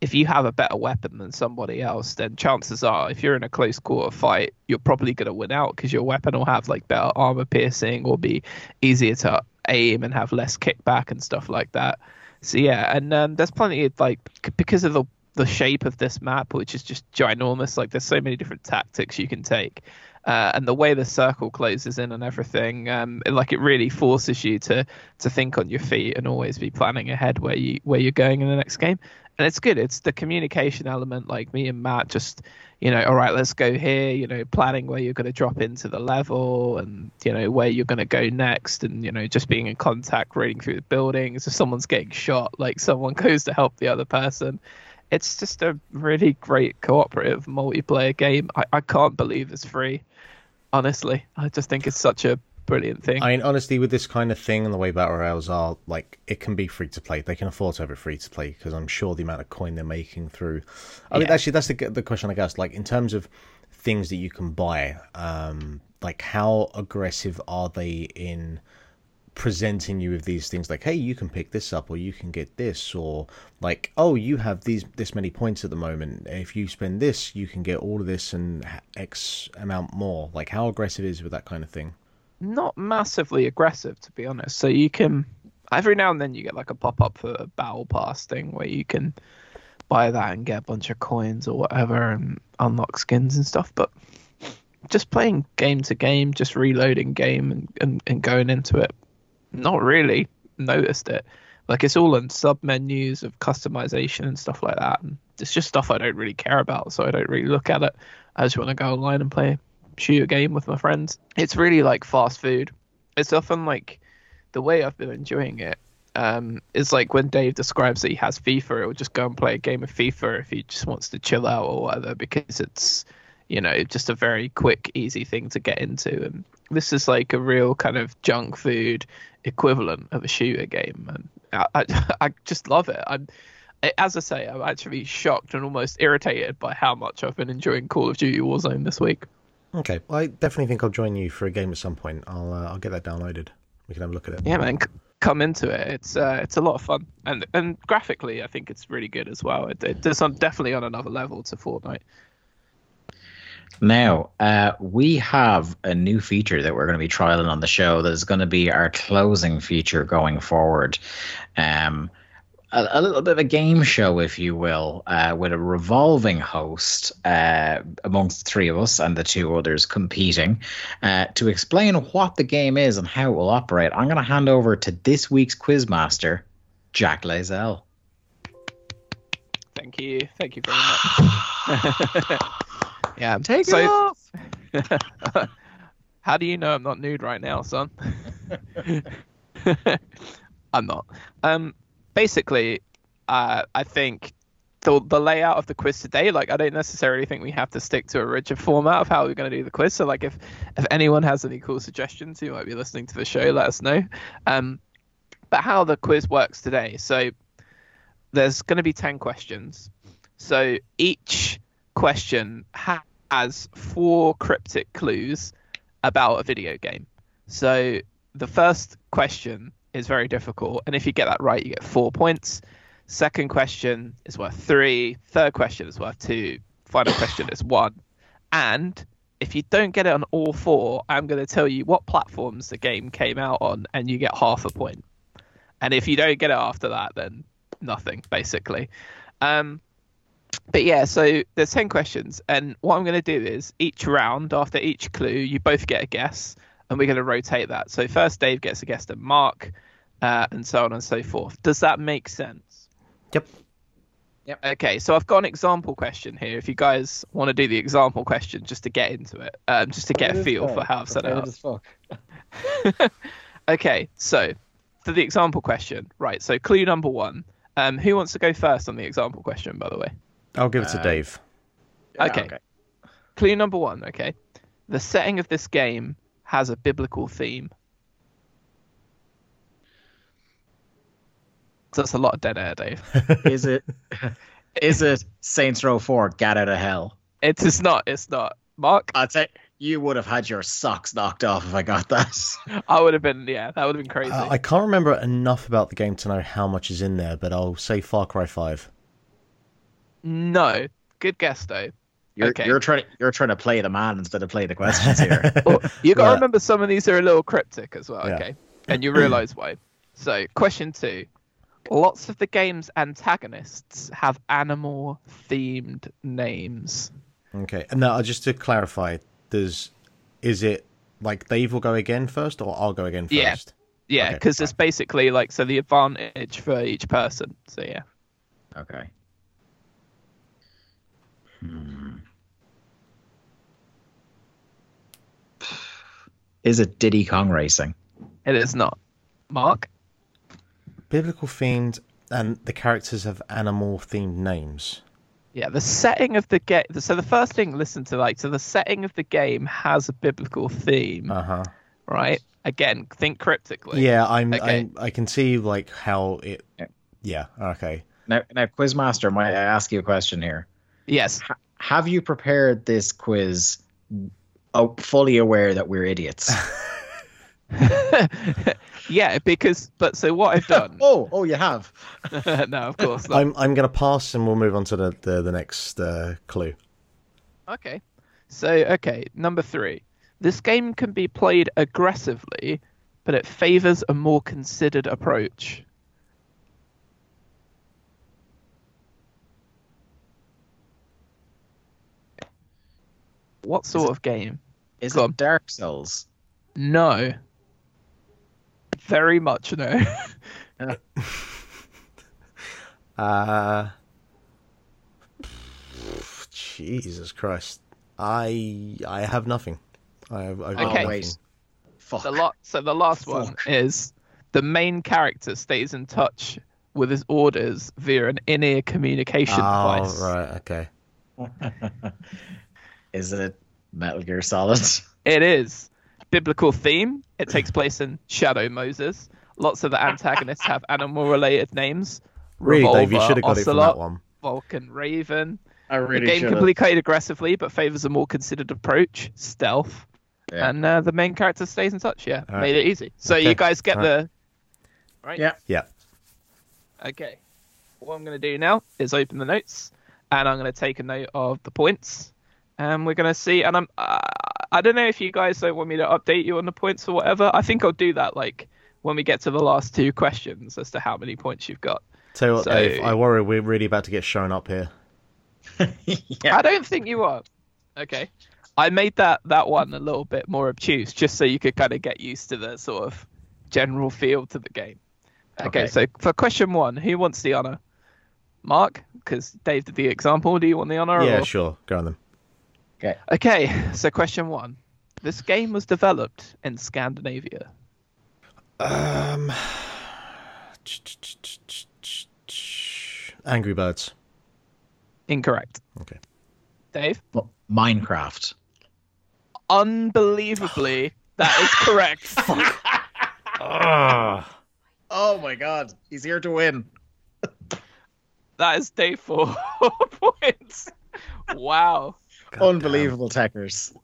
if you have a better weapon than somebody else, then chances are, if you're in a close quarter fight, you're probably going to win out because your weapon will have like better armor piercing or be easier to aim and have less kickback and stuff like that. So yeah, and um, there's plenty of like because of the the shape of this map, which is just ginormous. Like there's so many different tactics you can take. Uh, and the way the circle closes in and everything, um, it- like it really forces you to to think on your feet and always be planning ahead where you where you're going in the next game. And it's good. It's the communication element. Like me and Matt, just you know, all right, let's go here. You know, planning where you're going to drop into the level and you know where you're going to go next, and you know, just being in contact, reading through the buildings. If someone's getting shot, like someone goes to help the other person. It's just a really great cooperative multiplayer game. I, I can't believe it's free honestly. I just think it's such a brilliant thing. I mean, honestly, with this kind of thing and the way battle royales are, like, it can be free to play. They can afford to have it free to play because I'm sure the amount of coin they're making through. I mean, actually, that's the the question I guess. Like, in terms of things that you can buy, um, like, how aggressive are they in presenting you with these things? Like, hey, you can pick this up, or you can get this, or like, oh, you have these this many points at the moment. If you spend this, you can get all of this and X amount more. Like, how aggressive is it with that kind of thing? Not massively aggressive, to be honest. So you can every now and then you get like a pop up for a battle pass thing where you can buy that and get a bunch of coins or whatever and unlock skins and stuff. But just playing game to game, just reloading game and, and, and going into it, not really noticed it. Like it's all in sub menus of customization and stuff like that. And it's just stuff I don't really care about, so I don't really look at it. I just want to go online and play shoot a game with my friends. It's really like fast food. It's often like the way I've been enjoying it um, is like when Dave describes that he has FIFA, he'll just go and play a game of FIFA if he just wants to chill out or whatever, because it's, you know, just a very quick, easy thing to get into. And this is like a real kind of junk food equivalent of a shooter game, and I, I, I just love it. I'm, as I say, I'm actually shocked and almost irritated by how much I've been enjoying Call of Duty Warzone this week. Okay, well, I definitely think I'll join you for a game at some point. I'll uh, I'll get that downloaded. We can have a look at it. Yeah, man, c- come into it. It's uh, it's a lot of fun, and and graphically, I think it's really good as well. It, it's on, definitely on another level to Fortnite. Now, uh, we have a new feature that we're going to be trialing on the show that is going to be our closing feature going forward. Um, a, a, little bit of a game show, if you will, uh, with a revolving host uh, amongst the three of us and the two others competing. Uh, to explain what the game is and how it will operate, I'm going to hand over to this week's quizmaster, Jack Layzell. Thank you. Thank you very much. yeah. Take so, it off. how do you know I'm not nude right now, son? I'm not. Um, basically, uh, I think the the layout of the quiz today, like I don't necessarily think we have to stick to a rigid format of how we're going to do the quiz. So like if if anyone has any cool suggestions who might be listening to the show, let us know. Um, but how the quiz works today, so there's going to be ten questions. So each question ha- has four cryptic clues about a video game. So the first question is very difficult. And if you get that right, you get four points. Second question is worth three. Third question is worth two. Final question is one. And if you don't get it on all four, I'm going to tell you what platforms the game came out on, and you get half a point. And if you don't get it after that, then nothing, basically. Um, but yeah, so there's 10 questions. And what I'm going to do is each round, after each clue, you both get a guess and we're going to rotate that. So first, Dave gets a guess at Mark, uh, and so on and so forth. Does that make sense? Yep. Yep. Okay, so I've got an example question here. If you guys want to do the example question, just to get into it, um, just to get a feel for how I've set it up. okay, so for the example question, right? So clue number one. Um, who wants to go first on the example question? By the way, I'll give it to uh, Dave. Yeah, okay. okay. Clue number one. Okay, the setting of this game has a biblical theme. So that's a lot of dead air, Dave. is it? Is it Saints Row Four? Get out of hell. It is not. It's not. Mark. I'd say you would have had your socks knocked off if I got that. I would have been. Yeah, that would have been crazy. Uh, I can't remember enough about the game to know how much is in there, but I'll say Far Cry Five. No, good guess though. You're, okay. you're trying you're trying to play the man instead of play the questions here. well, you got to remember some of these are a little cryptic as well. Yeah. Okay, and you realise why. So, question two: Lots of the game's antagonists have animal-themed names. Okay, and now just to clarify, does is it like Dave will go again first, or I'll go again first? Yeah, yeah, because okay, it's basically like so the advantage for each person. So yeah. Okay. Hmm. Is it Diddy Kong Racing? It is not. Mark? Biblical themed and the characters have animal themed names. Yeah, the setting of the game. So the first thing, listen to like, so the setting of the game has a biblical theme. Uh huh. Right. Again, think cryptically. Yeah, I'm. Okay. i I can see like how it. Yeah. Okay. Now, now, Quizmaster, might I ask you a question here? Yes. H- have you prepared this quiz fully aware that we're idiots? yeah, because but so what I've done. oh, oh, you have. no, of course not. I'm I'm gonna pass, and we'll move on to the the, the next uh, clue. Okay, so okay, number three. This game can be played aggressively, but it favors a more considered approach. What sort it, of game? Is Go it on. Dark Souls? No. Very much no. Uh, Jesus Christ. I I have nothing. I have, I've Okay. Nothing. Fuck. The lot. So the last one is the main character stays in touch with his orders via an in-ear communication Oh, device. right, okay. Is it Metal Gear Solid? It is biblical theme. It takes place in Shadow Moses. Lots of the antagonists have animal-related names. Really, Dave, you should have got it from that one. Vulcan Raven. I really the game can be played aggressively, but favors a more considered approach, stealth, Yeah. and uh, the main character stays in touch. Yeah, All right. made it easy. So Okay. you guys get All the right. Yeah. Yeah. Okay. What I'm going to do now is open the notes, and I'm going to take a note of the points, and we're going to see. And I'm uh, I don't know if you guys don't want me to update you on the points or whatever. I think I'll do that like when we get to the last two questions as to how many points you've got. Tell you what, So- Dave, I worry we're really about to get shown up here. yeah. I don't think you are. Okay. I made that that one a little bit more obtuse, just so you could kind of get used to the sort of general feel to the game. Okay, Okay. so for question one, who wants the honor? Mark, because Dave did the example. Do you want the honor? Yeah, or- sure. Go on then. Okay. Okay, so question one. This game was developed in Scandinavia. Um, Angry Birds. Incorrect. Okay. Dave? Well, Minecraft. Unbelievably, that is correct. Ah, Oh my god, he's here to win. that is Dave for points. Wow. Unbelievable techers.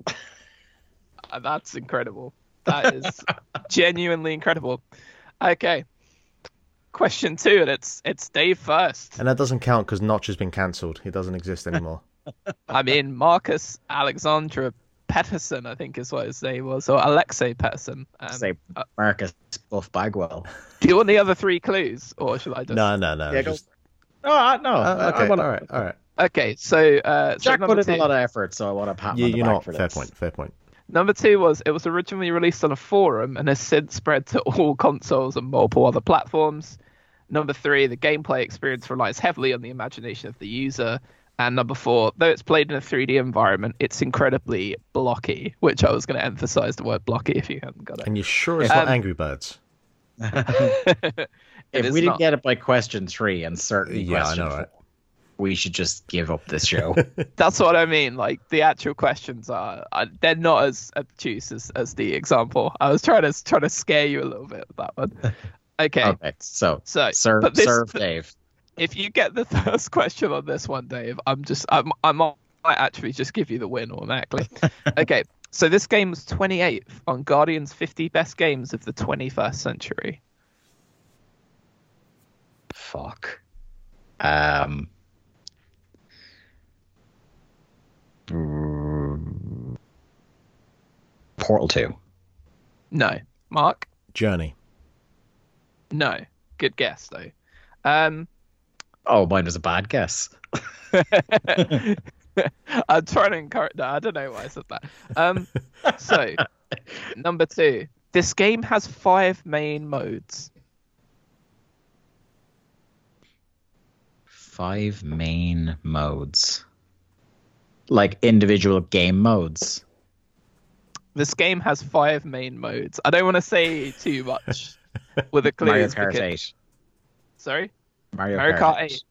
Uh, That's incredible. That is genuinely incredible. Okay. Question two, and it's it's Dave first. And that doesn't count because Notch has been cancelled. He doesn't exist anymore. I mean, Marcus Alexandra Pettersson, I think is what his name was, or Alexei Pettersson. Um, Say uh, Marcus Buff Bagwell. do you want the other three clues, or should I just? no, no, no. Yeah, go. just- No, I- no. Uh, I- I wanna, all right, all right. Okay, so uh, Jack number put in a lot of effort, so I want to pat him Yeah, on the you're back not. for Fair this. point. Fair point. number two was it was originally released on a forum and has since spread to all consoles and multiple other platforms. Number three, the gameplay experience relies heavily on the imagination of the user. And number four, though it's played in a 3D environment, it's incredibly blocky, which I was going to emphasize the word blocky if you hadn't got it. And you're sure it's Um, not Angry Birds? If is we didn't not. get it by question three and certainly Yeah, I know, four, right? We should just give up this show. That's what I mean. Like the actual questions are, are they're not as obtuse as, as the example. I was trying to trying to scare you a little bit with that one. Okay, okay, so so serve, but this, serve Dave. if you get the first question on this one, Dave, I'm just I'm I might actually just give you the win automatically. okay, so this game was 28th on Guardian's 50 best games of the 21st century. Fuck. Um. Portal Two. No, Mark. Journey. No, good guess though. Um, Oh, mine was a bad guess. I'm trying to encourage. No, I don't know why I said that. Um, so number two, this game has five main modes. Five main modes. Like individual game modes. This game has five main modes. I don't want to say too much with the clues. Mario Kart because- 8. Sorry, Mario, Mario Kart, Kart 8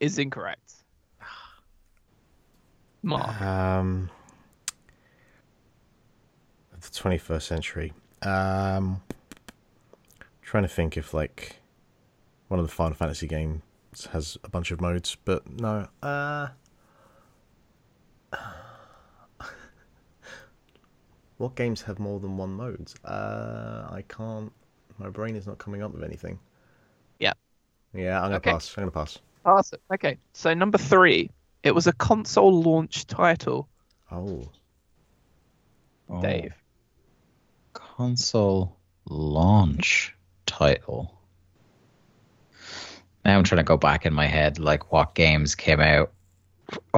is incorrect. Mark, Um, the 21st century. Um, trying to think if like one of the Final Fantasy games has a bunch of modes, but no. Uh, what games have more than one modes? Uh, I can't. My brain is not coming up with anything. Yeah. Yeah, I'm gonna Okay. pass. I'm gonna pass. awesome. Okay, so number three, it was a console launch title. Oh, Oh, Dave, Console launch title. Now I'm trying to go back in my head, like what games came out,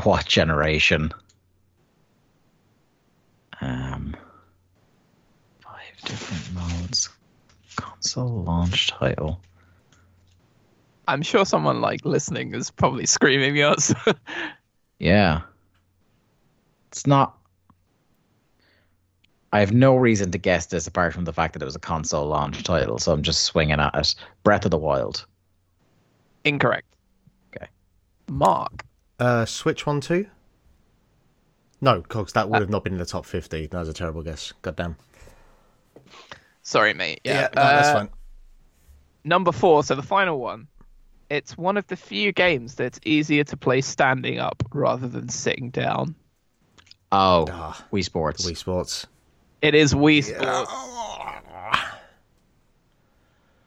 what generation. Um, five different modes. Console launch title. I'm sure someone like listening is probably screaming the answer. Yeah. It's not. I have no reason to guess this apart from the fact that it was a console launch title, so I'm just swinging at it. Breath of the Wild. Incorrect. Okay. Mark. Uh, Switch one too. No, Cogs, that would have not been in the top fifty. That was a terrible guess. Goddamn. Sorry, mate. Yeah, no, that's uh, fine. Number four, so the final one. It's one of the few games that's easier to play standing up rather than sitting down. Oh, Ah, Wii Sports. Wii Sports. It is Wii Sports.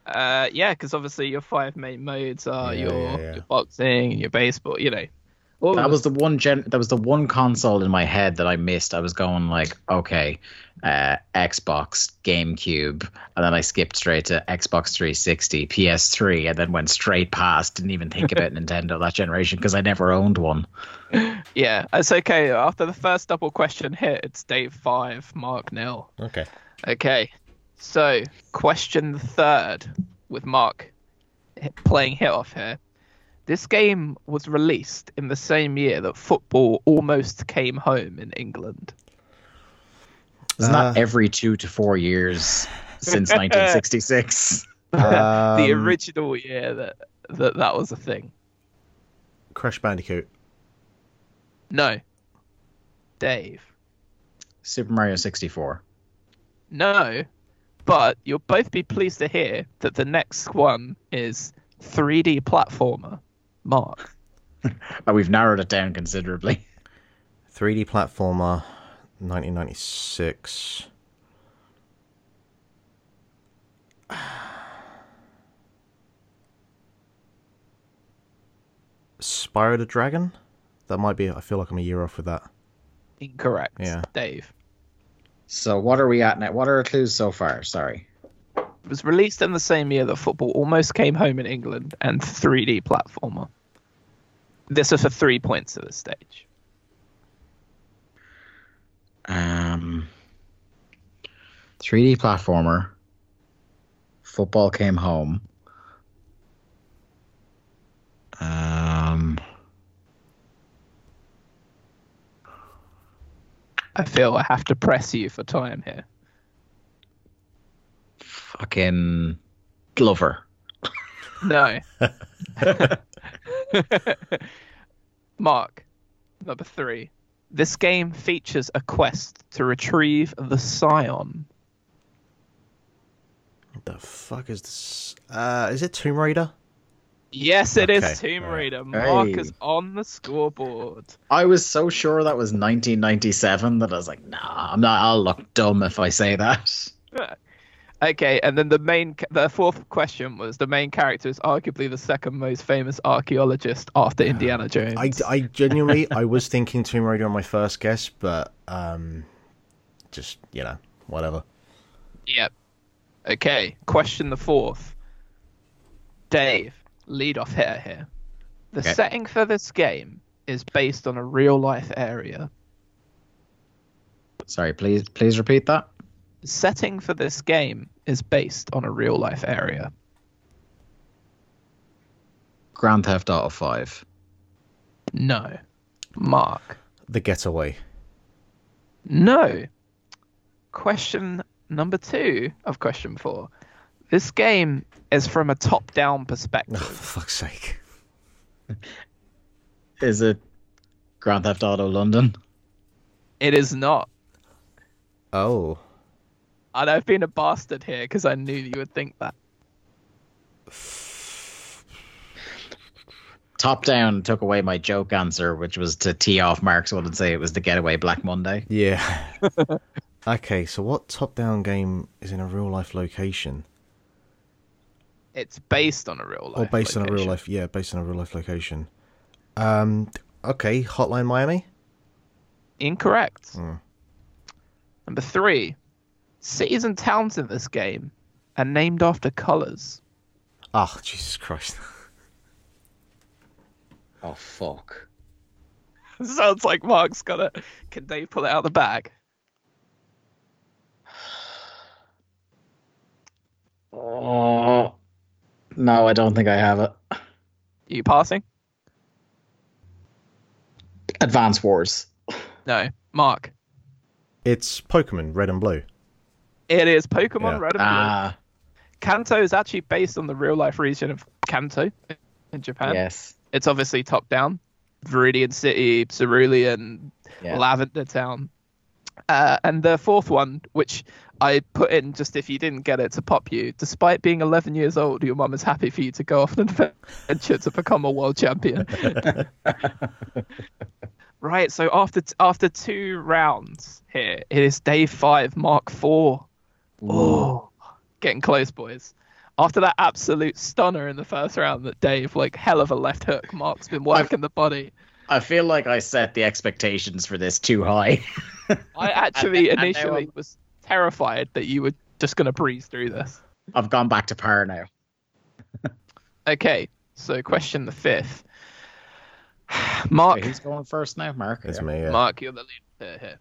Uh, yeah, because obviously your five main modes are Yeah, your, yeah, yeah. your boxing and your baseball. You know, all That of was the one gen. That was the one console in my head that I missed. I was going like, okay, uh, Xbox, GameCube, and then I skipped straight to Xbox 360, PS3, and then went straight past. Didn't even think about Nintendo that generation because I never owned one. Yeah, it's okay. After the first double question hit, it's Dave five, Mark nil. Okay. Okay, so question third with Mark playing hit off here. This game was released in the same year that football almost came home in England. Isn't Uh, that every two to four years since 1966? the Um, original year that, that that was a thing. Crash Bandicoot. No. Dave. Super Mario 64. No. But you'll both be pleased to hear that the next one is 3D platformer. Mark. Oh, we've narrowed it down considerably. 3D platformer, 1996. Spyro the Dragon? That might be. I feel like I'm a year off with that. Incorrect. Yeah. Dave. So what are we at now? What are our clues so far? Sorry. It was released in the same year that football almost came home in England and 3D platformer. This is for three points at this stage. Um, 3D platformer. Football came home. Um, I feel I have to press you for time here. Fucking Glover. No. Mark, number three. This game features a quest to retrieve the Scion. What the fuck is this? Uh, is it Tomb Raider? Yes, it is Okay, Tomb. Raider. Mark Hey. is on the scoreboard. I was so sure that was 1997 that I was like, nah, I'm not. I'll look dumb if I say that. Okay, and then the main, the fourth question was the main character is arguably the second most famous archaeologist after Indiana Jones. I, I genuinely I was thinking Tomb Raider on my first guess, but um, just you know whatever. Yep. Okay, question the fourth. Dave, lead off hitter here. The Okay. setting for this game is based on a real life area. Sorry, please, please repeat that. Setting for this game is based on a real life area. Grand Theft Auto 5. No. Mark. The Getaway. No. Question number two of question four. This game is from a top down perspective. Oh, perspective. for fuck's sake! Is it Grand Theft Auto London? It is not. Oh, And I've been a bastard here because I knew you would think that. Top Down took away my joke answer, which was to tee off Mark's one and say it was the Getaway Black Monday. yeah. okay, so what top-down game is in a real-life location? It's based on a real life. Or based on a real life? Yeah, based on a real-life location. Um, okay, Hotline Miami. Incorrect. Hmm. Number three. Cities and towns in this game are named after colours. Ah, Jesus Christ! Oh, fuck. Sounds like Mark's got it. Can Dave pull it out of the bag? Oh. No, I don't think I have it. Are you passing? Advance Wars. No. Mark. It's Pokemon Red and Blue. It is Pokemon Yeah. Red and Blue. Ah, Kanto is actually based on the real life region of Kanto in Japan. yes. It's obviously top down. Viridian City, Cerulean, Yeah. Lavender Town. Uh, and the fourth one, which I put in just if you didn't get it to pop you, despite being 11 years old, your mum is happy for you to go off on an adventure to become a world champion. right, so after after two rounds here, it is Dave five, mark four. Oh, getting close, boys. After that absolute stunner in the first round that Dave, like hell of a left hook, Mark's been working the body. I feel like I set the expectations for this too high. I actually And- and initially I'm- was terrified that you were just going to breeze through this. I've gone back to par now. Okay, so question the fifth. Mark, Wait, who's going first now? Mark. It's Yeah. me. Yeah. Mark, you're the leader here.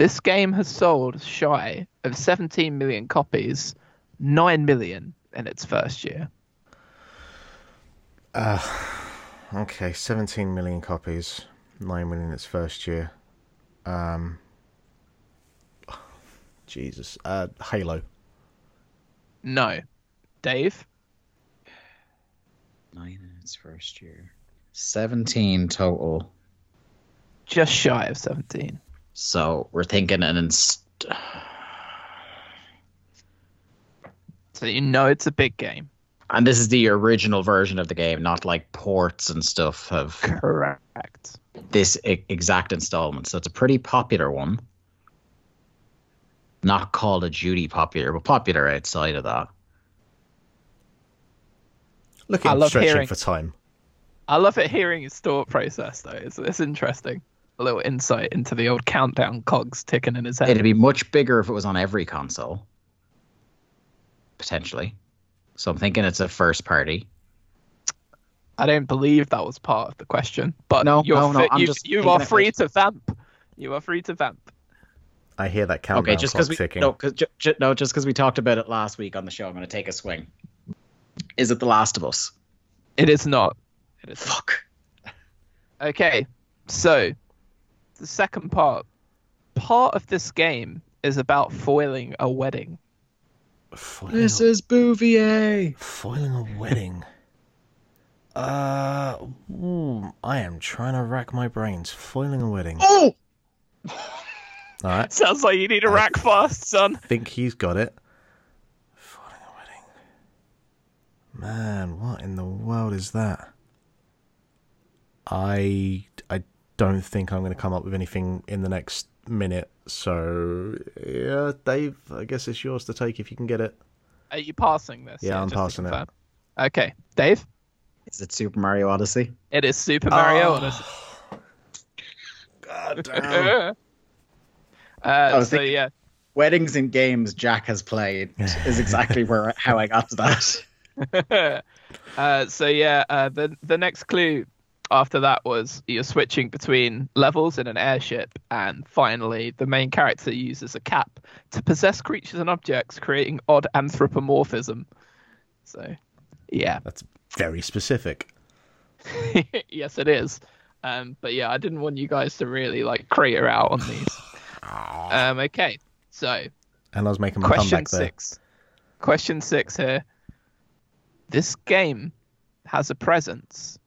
This game has sold shy of 17 million copies, 9 million in its first year. Okay, 17 million copies, 9 million in its first year. Um, Jesus. Uh, Halo. No. Dave? Nine in its first year. 17 total. Just shy of 17. So we're thinking an inst- So you know it's a big game. and this is the original version of the game, not like ports and stuff have Correct. this e- exact installment. So it's a pretty popular one. Not Call of Duty popular, but popular outside of that. Look I him love stretching hearing- for time. I love it hearing his thought process, though. It's, it's interesting. A little insight into the old countdown cogs ticking in his head. It'd be much bigger if it was on every console. Potentially. So I'm thinking it's a first party. I don't believe that was part of the question, but No, you're no, no, fi- I'm you, just you are free to vamp. You are free to vamp. I hear that countdown okay, just clock because we ticking. no, cause, ju- ju- no, just because we talked about it last week on the show, I'm going to take a swing. Is it The Last of Us? It is not. It is. Fuck. Okay, so the second part. Part of this game is about foiling a wedding. Foiling, This a, is Bouvier. foiling a wedding. Uh, ooh, I am trying to rack my brains. Foiling a wedding. Oh, All right. Sounds like you need a rack fast, son. I think he's got it. Foiling a wedding. Man, what in the world is that? I I don't think I'm going to come up with anything in the next minute. So yeah, Dave, I guess it's yours to take if you can get it. Are you passing this? Yeah, I'm passing it. Okay, Dave. is it Super Mario Odyssey? It is Super Mario Oh. Odyssey. God uh, was so thinking- yeah, Weddings and games Jack has played is exactly where how I got to that. uh, so yeah, uh, the the next clue after that was you're switching between levels in an airship, and finally the main character uses a cap to possess creatures and objects, creating odd anthropomorphism. So, yeah, That's very specific. yes, it is. Um, but yeah, I didn't want you guys to really like crater out on these. Um, okay, so And I was making my question comeback there. six. Question six here. This game has a presence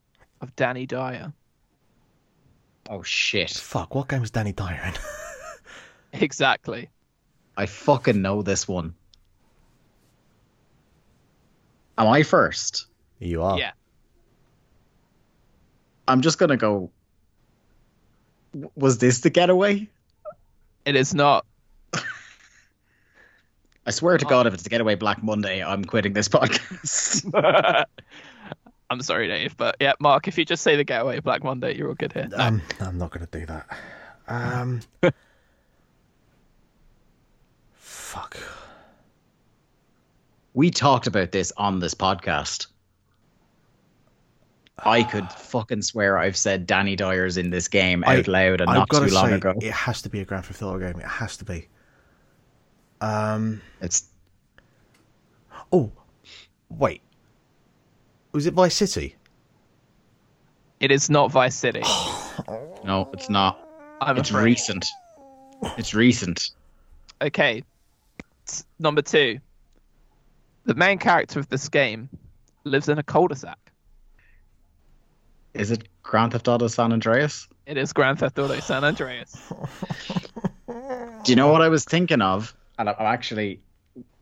of Danny Dyer. oh shit! Fuck, what game is Danny Dyer in? Exactly. I fucking know this one. Am I first? you are. Yeah. I'm just gonna go. Was this the getaway? It is not. I swear to oh. God, if it's the getaway Black Monday, I'm quitting this podcast. I'm sorry, Dave, but yeah, Mark, if you just say the getaway Black Monday, you're all good here. Um, I'm not going to do that. Um, fuck. we talked about this on this podcast. I could fucking swear I've said Danny Dyer's in this game out I- loud and I've not gotta too long say, ago. It has to be a Grand Theft Auto game. It has to be. Um. It's Oh, wait. Was it Vice City? It is not Vice City. No, it's not. I'm It's afraid. recent. It's recent. Okay. S- Number two. The main character of this game lives in a cul-de-sac. Is it Grand Theft Auto San Andreas? It is Grand Theft Auto San Andreas. Do you know what I was thinking of? And I'm actually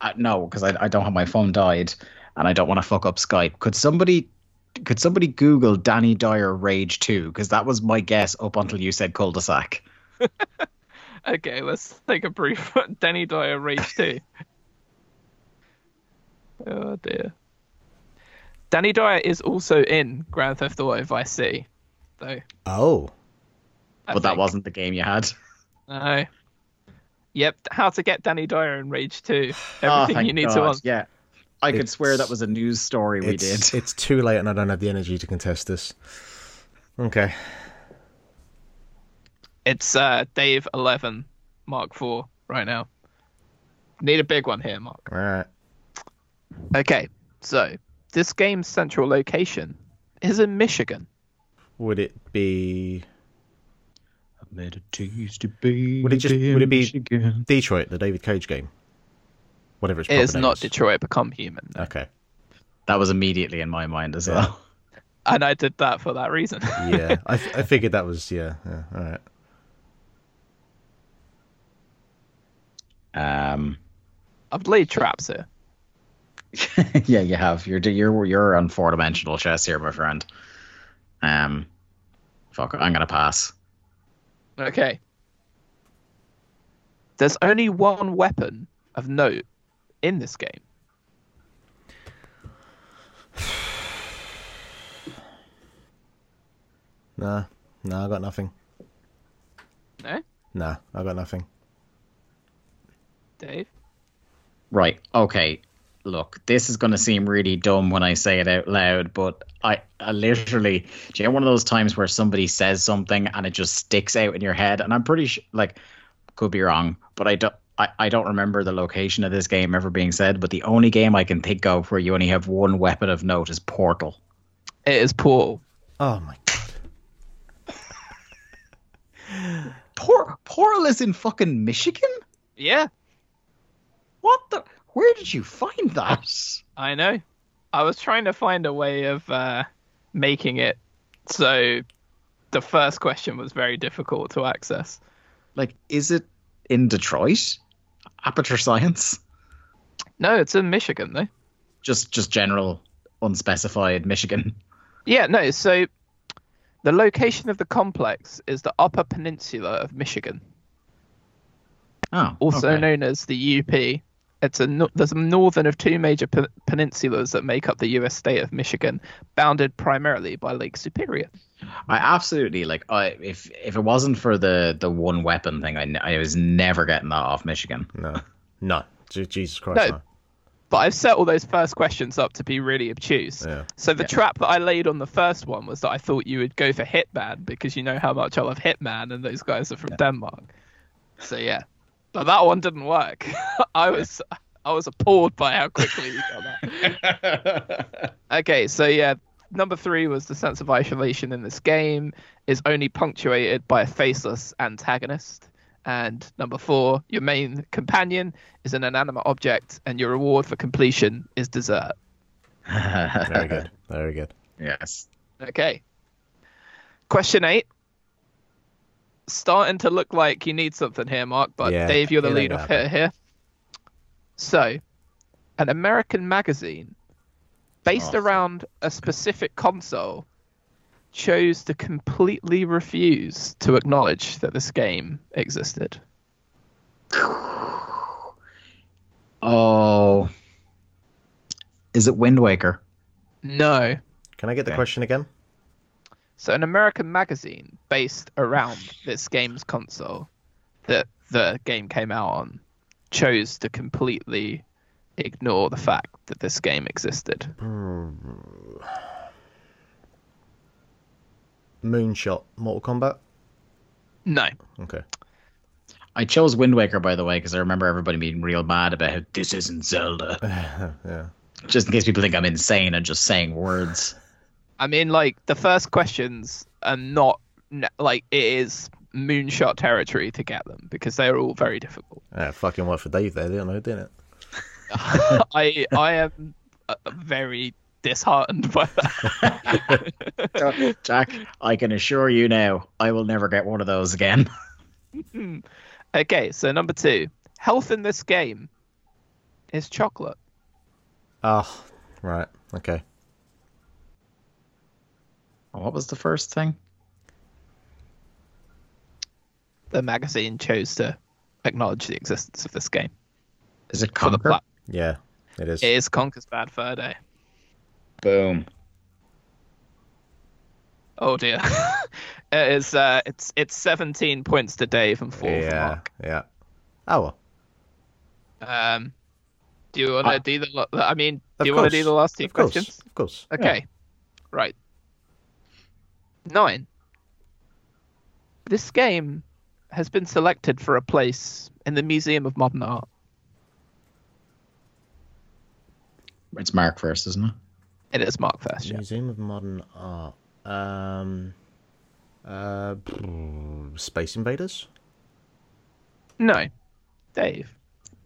uh, no, because I, I don't have my phone died, and I don't want to fuck up Skype. Could somebody could somebody Google Danny Dyer Rage Two? Because that was my guess up until you said cul-de-sac. Okay, let's take a brief Danny Dyer Rage 2. oh dear. Danny Dyer is also in Grand Theft Auto Vice City, though. Oh, I but that wasn't the game you had. No. Yep, how to get Danny Dyer in Rage 2. Oh, Everything thank you need God. to on. Yeah, I could swear that was a news story we it's did. it's too late, and I don't have the energy to contest this. Okay. It's uh, Dave 11 Mark 4 right now. Need a big one here, Mark. All right. Okay, so this game's central location is in Michigan. Would it be Made a taste of baby Would it just- would it be- Michigan. Detroit, the David Cage game? Whatever it's It is proper not is. Detroit Become Human. no. Okay. That was immediately in my mind as Yeah. well. And I did that for that reason. Yeah, I, f- I figured that was yeah. yeah all right. Um, I've laid traps here. yeah, you have. You're you're you're on four dimensional chess here, my friend. Um, fuck. I'm gonna pass. Okay. There's only one weapon of note in this game. Nah, nah, I got nothing. No? Nah, I got nothing. Dave? Right. Okay. Look, this is going to seem really dumb when I say it out loud, but I, I literally, do you know one of those times where somebody says something and it just sticks out in your head? And I'm pretty sure, like, could be wrong, but I don't. I, I don't remember the location of this game ever being said, but the only game I can think of where you only have one weapon of note is Portal. It is Portal. Oh my god. Por- Portal is in fucking Michigan? Yeah, What the? Where did you find that? I know. I was trying to find a way of uh, making it so the first question was very difficult to access. Like, is it in Detroit? Aperture Science? No, it's in Michigan, though. Just, just general, unspecified Michigan. Yeah, no, so the location of the complex is the Upper Peninsula of Michigan, Oh, also okay. known as the UP. It's a no- there's a northern of two major pe- peninsulas that make up the U.S. state of Michigan, bounded primarily by Lake Superior. I absolutely like. I if if it wasn't for the the one weapon thing, I, n- I was never getting that off Michigan. No, no. Jesus Christ. No. No. But I've set all those first questions up to be really obtuse. Yeah. So the Yeah. trap that I laid on the first one was that I thought you would go for Hitman because you know how much I love Hitman and those guys are from Denmark. So yeah, but that one didn't work. I was I was appalled by how quickly you got that. Okay, so yeah, number three was the sense of isolation in this game is only punctuated by a faceless antagonist. And number four, your main companion is an inanimate object, and your reward for completion is dessert. Very good. Very good. Yes. Okay. Question eight. Starting to look like you need something here, Mark, but Yeah, Dave, you're the it lead off gonna hitter here. So, an American magazine based Oh, around a specific console chose to completely refuse to acknowledge that this game existed. Oh, is it Wind Waker? No. Can I get the Okay. question again? So, an American magazine based around this game's console that the game came out on chose to completely ignore the fact that this game existed. Moonshot, Mortal Kombat. No. Okay. I chose Wind Waker by the way because I remember everybody being real mad about how this isn't Zelda. yeah. Just in case people think I'm insane and just saying words. I mean, like the first questions are not like it is moonshot territory to get them because they're all very difficult. Yeah, fucking worked for Dave there, didn't it? Didn't it? I I am uh, very disheartened by that. Jack, I can assure you now, I will never get one of those again. okay, so number two, health in this game is chocolate. Oh, right. Okay. What was the first thing? The magazine chose to acknowledge the existence of this game Is it for the Conker? plat. Yeah, it is. It is Conker's Bad Fur Day. Boom. Oh dear. it is. Uh, it's it's 17 points to Dave and four for yeah, Mark. yeah. Oh well. Um, do you want to do the? I mean, Of do you want to do the last two Of course, questions? of course. Okay. Right. Nine. This game has been selected for a place in the Museum of Modern Art. It's Mark first, isn't it? It is Mark first, yeah. Museum of Modern Art. Um. Uh. Space Invaders. No. Dave.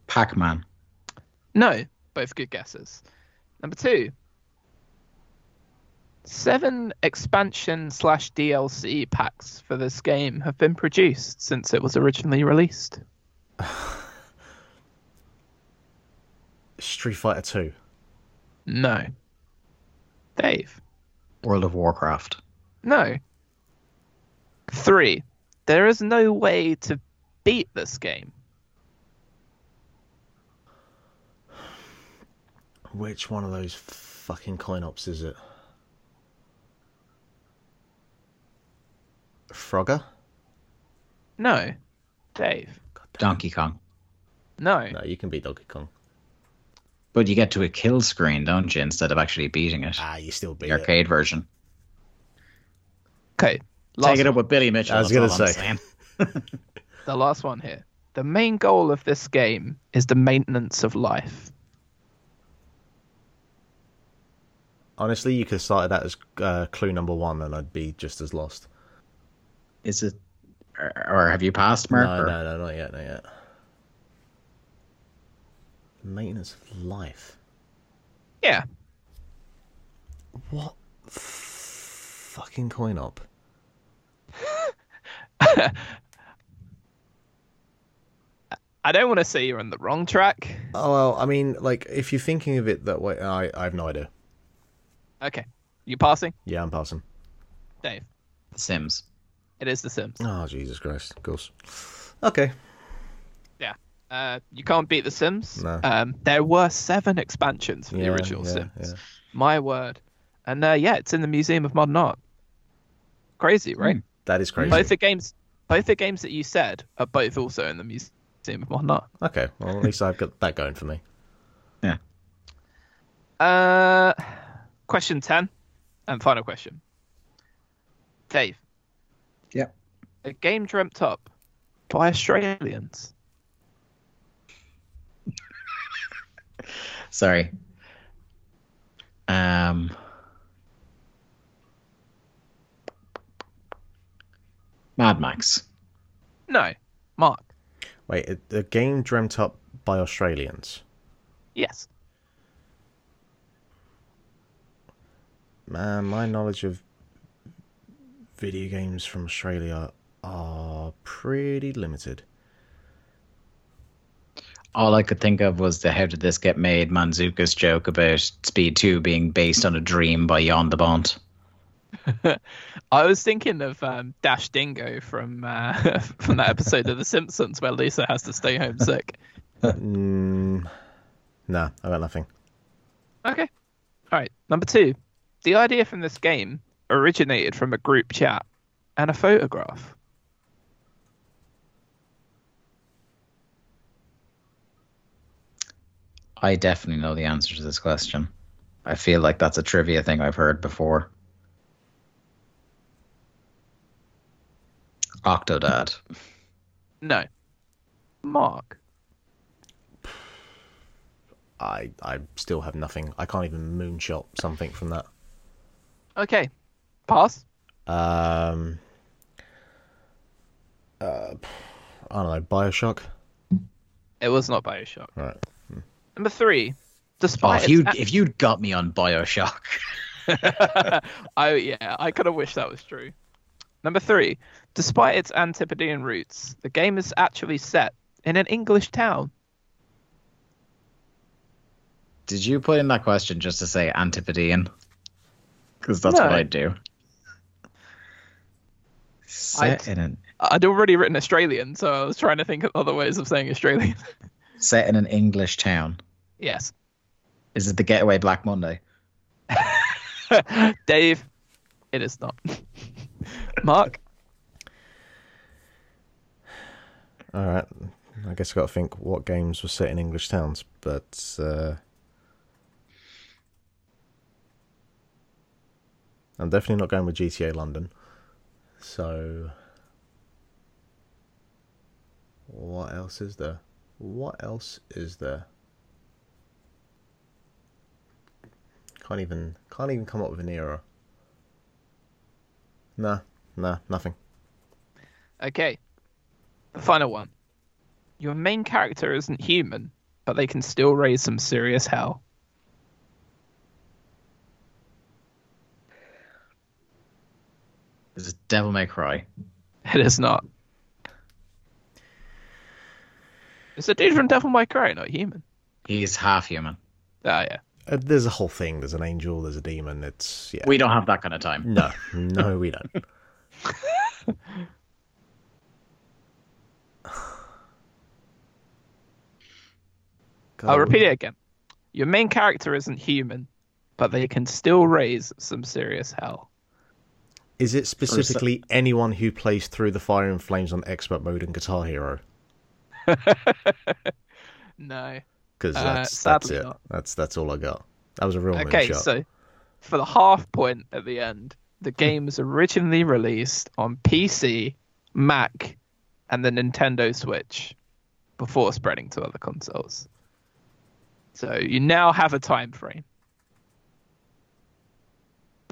Pac Man. No. Both good guesses. Number two. Seven expansion slash DLC packs for this game have been produced since it was originally released. Street Fighter Two. No. Dave. World of Warcraft. No. Three. There is no way to beat this game. Which one of those fucking coin ops is it? Frogger? No. Dave. Donkey Kong. No. No, you can beat Donkey Kong. But you get to a kill screen, don't you, instead of actually beating it? Ah, you still beat the it. arcade version. Okay. Take it up with Billy Mitchell. I was gonna say. The last one here. The main goal of this game is the maintenance of life. Honestly, you could have started that as uh, clue number one, and I'd be just as lost. Is it, or, or have you passed, Mark? no, or- no, no, not yet, not yet. Maintenance of life. Yeah. What fucking coin op? I don't want to say you're on the wrong track. Oh well, I mean, like if you're thinking of it that way, I I have no idea. Okay. You passing? Yeah, I'm passing. Dave. The Sims. It is The Sims. Oh Jesus Christ, of course. Okay. Yeah. Uh, you can't beat The Sims. No. Um, there were seven expansions for the original yeah, Sims. yeah. My word. And uh, yeah, it's in the Museum of Modern Art. Crazy, right? That is crazy. Both the games, both the games that you said are both also in the Museum of Modern Art. Okay, well at least I've got that going for me. Yeah. Uh, question ten, and final question. Dave. Yep. A game dreamt up by Australians. Sorry. Um. Mad Max. No, Mark. Wait, a, a game dreamt up by Australians. Yes. Man, my knowledge of video games from Australia are pretty limited. All I could think of was the "How did this get made?" Mantzoukas' joke about Speed Two being based on a dream by Jan de Bont. I was thinking of um, Dash Dingo from uh, from that episode of The Simpsons where Lisa has to stay home sick. mm, nah, I got nothing. Okay. All right. Number two. The idea from this game originated from a group chat and a photograph. I definitely know the answer to this question. I feel like that's a trivia thing I've heard before. Octodad. No. Mark. I I still have nothing. I can't even moonshot something from that. Okay, pass. Um, uh, I don't know. Bioshock. It was not Bioshock. Right. Number three. despite if you its if you'd got me on Bioshock, I yeah, I kind of wish that was true. Number three, despite its Antipodean roots, the game is actually set in an English town. did you put in that question just to say Antipodean? Because that's what I'd do. Set in an I'd already written Australian, so I was trying to think of other ways of saying Australian. set in an English town. yes. Is it the Getaway Black Monday? Dave, it is not. Mark, All right. I guess I've got to think what games were set in English towns, but uh, I'm definitely not going with GTA London. So, what else is there? What else is there? Can't even can't even come up with an era. Nah, nah, nothing. okay. The final one. Your main character isn't human, but they can still raise some serious hell. Is it Devil May Cry? It is not. It's a dude from Devil May Cry, not human. He's half human. Ah, yeah. Uh, there's a whole thing. There's an angel. There's a demon. It's yeah. We don't have that kind of time. No, no, we don't. I'll repeat it again. Your main character isn't human, but they can still raise some serious hell. Is it specifically anyone who plays through the fire and flames on expert mode in Guitar Hero? No. Because Uh, that's that's sadly it. not. That's that's all I got. That was a real Okay, moonshot. so for the half point at the end, the game was originally released on PC, Mac, and the Nintendo Switch before spreading to other consoles. So you now have a time frame.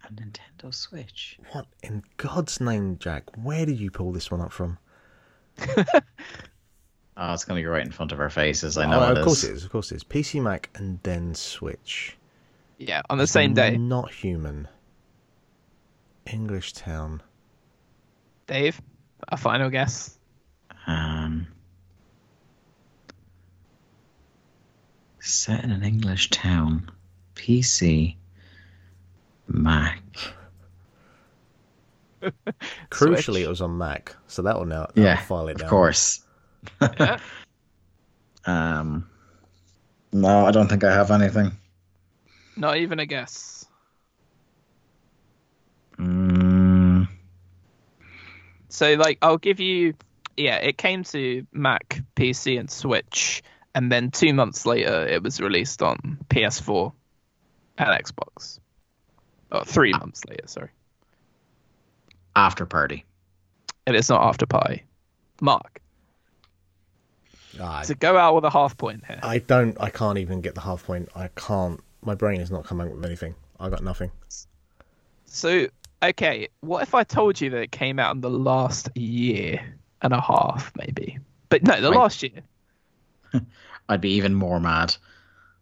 A Nintendo Switch. What in God's name, Jack? Where did you pull this one up from? Oh, it's gonna be right in front of our faces. I know oh, it of course it is. Of course it is. PC, Mac, and then Switch. Yeah, on the same day. Not human. English town. Dave, a final guess. Um, set in an English town. PC. Mac. Crucially, Switch. it was on Mac, so that will now Yeah, file it down. of course. Yeah. Um, no, I don't think I have anything. Not even a guess. Mm, So, like, I'll give you. Yeah, it came to Mac, PC, and Switch, and then two months later, it was released on PS4 and Xbox. Oh, three um, months later, sorry. after party. And it's not After Party. Mark, I, to go out with a half point here. I don't. I can't even get the half point. I can't. My brain is not coming up with anything. I got nothing. So, okay, what if I told you that it came out in the last year and a half, maybe? But no, the Wait. last year. I'd be even more mad.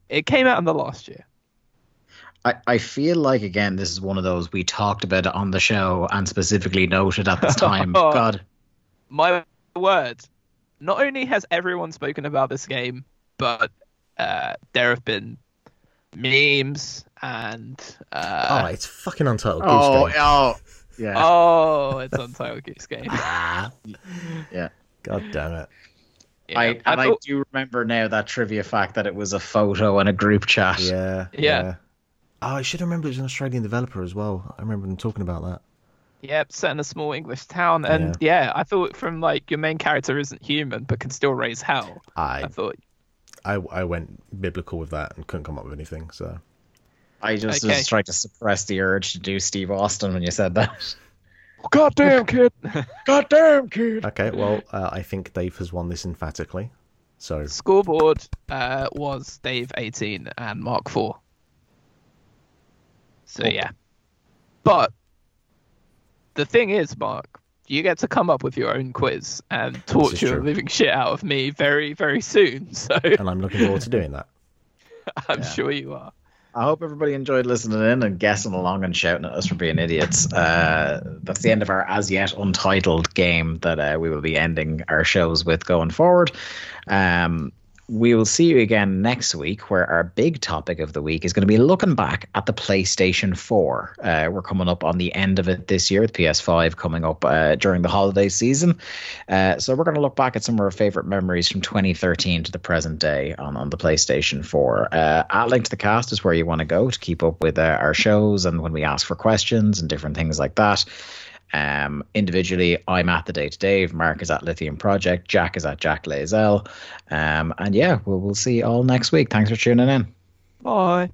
It came out in the last year. I, I feel like again this is one of those we talked about it on the show and specifically noted at this time. God, my word, not only has everyone spoken about this game, but uh, there have been memes and oh, uh, it's fucking Untitled Goose oh, Game. oh, yeah, oh, it's Untitled Goose Game. yeah. God damn it. Yeah, I I and I thought- do remember now that trivia fact that it was a photo and a group chat. Yeah. Yeah. Oh, I should remember it was an Australian developer as well. I remember them talking about that. Yep, set in a small English town, and yeah. I thought from like your main character isn't human but can still raise hell. I I, thought, I I went biblical with that and couldn't come up with anything. So I just Okay. was trying to suppress the urge to do Steve Austin when you said that. God damn kid!" God damn kid. okay, well, uh, I think Dave has won this emphatically. So Scoreboard uh, was Dave 18 and Mark 4. So Cool. yeah. But the thing is, Mark, you get to come up with your own quiz and torture the living shit out of me very, very soon. So and I'm looking forward to doing that. I'm Yeah. sure you are. I hope everybody enjoyed listening in and guessing along and shouting at us for being idiots. Uh, that's the end of our as yet untitled game that uh, we will be ending our shows with going forward. Um, we will see you again next week, where our big topic of the week is going to be looking back at the PlayStation 4. Uh, we're coming up on the end of it this year, with PS5 coming up uh, during the holiday season. Uh, so we're going to look back at some of our favorite memories from 2013 to the present day on, on the PlayStation 4. Uh, at Link to the Cast is where you want to go to keep up with uh, our shows and when we ask for questions and different things like that. Um, individually, I'm at the day to Dave. Mark is at Lithium Project. Jack is at Jack Layzell. Um, and yeah, we'll, we'll see you all next week. Thanks for tuning in. Bye.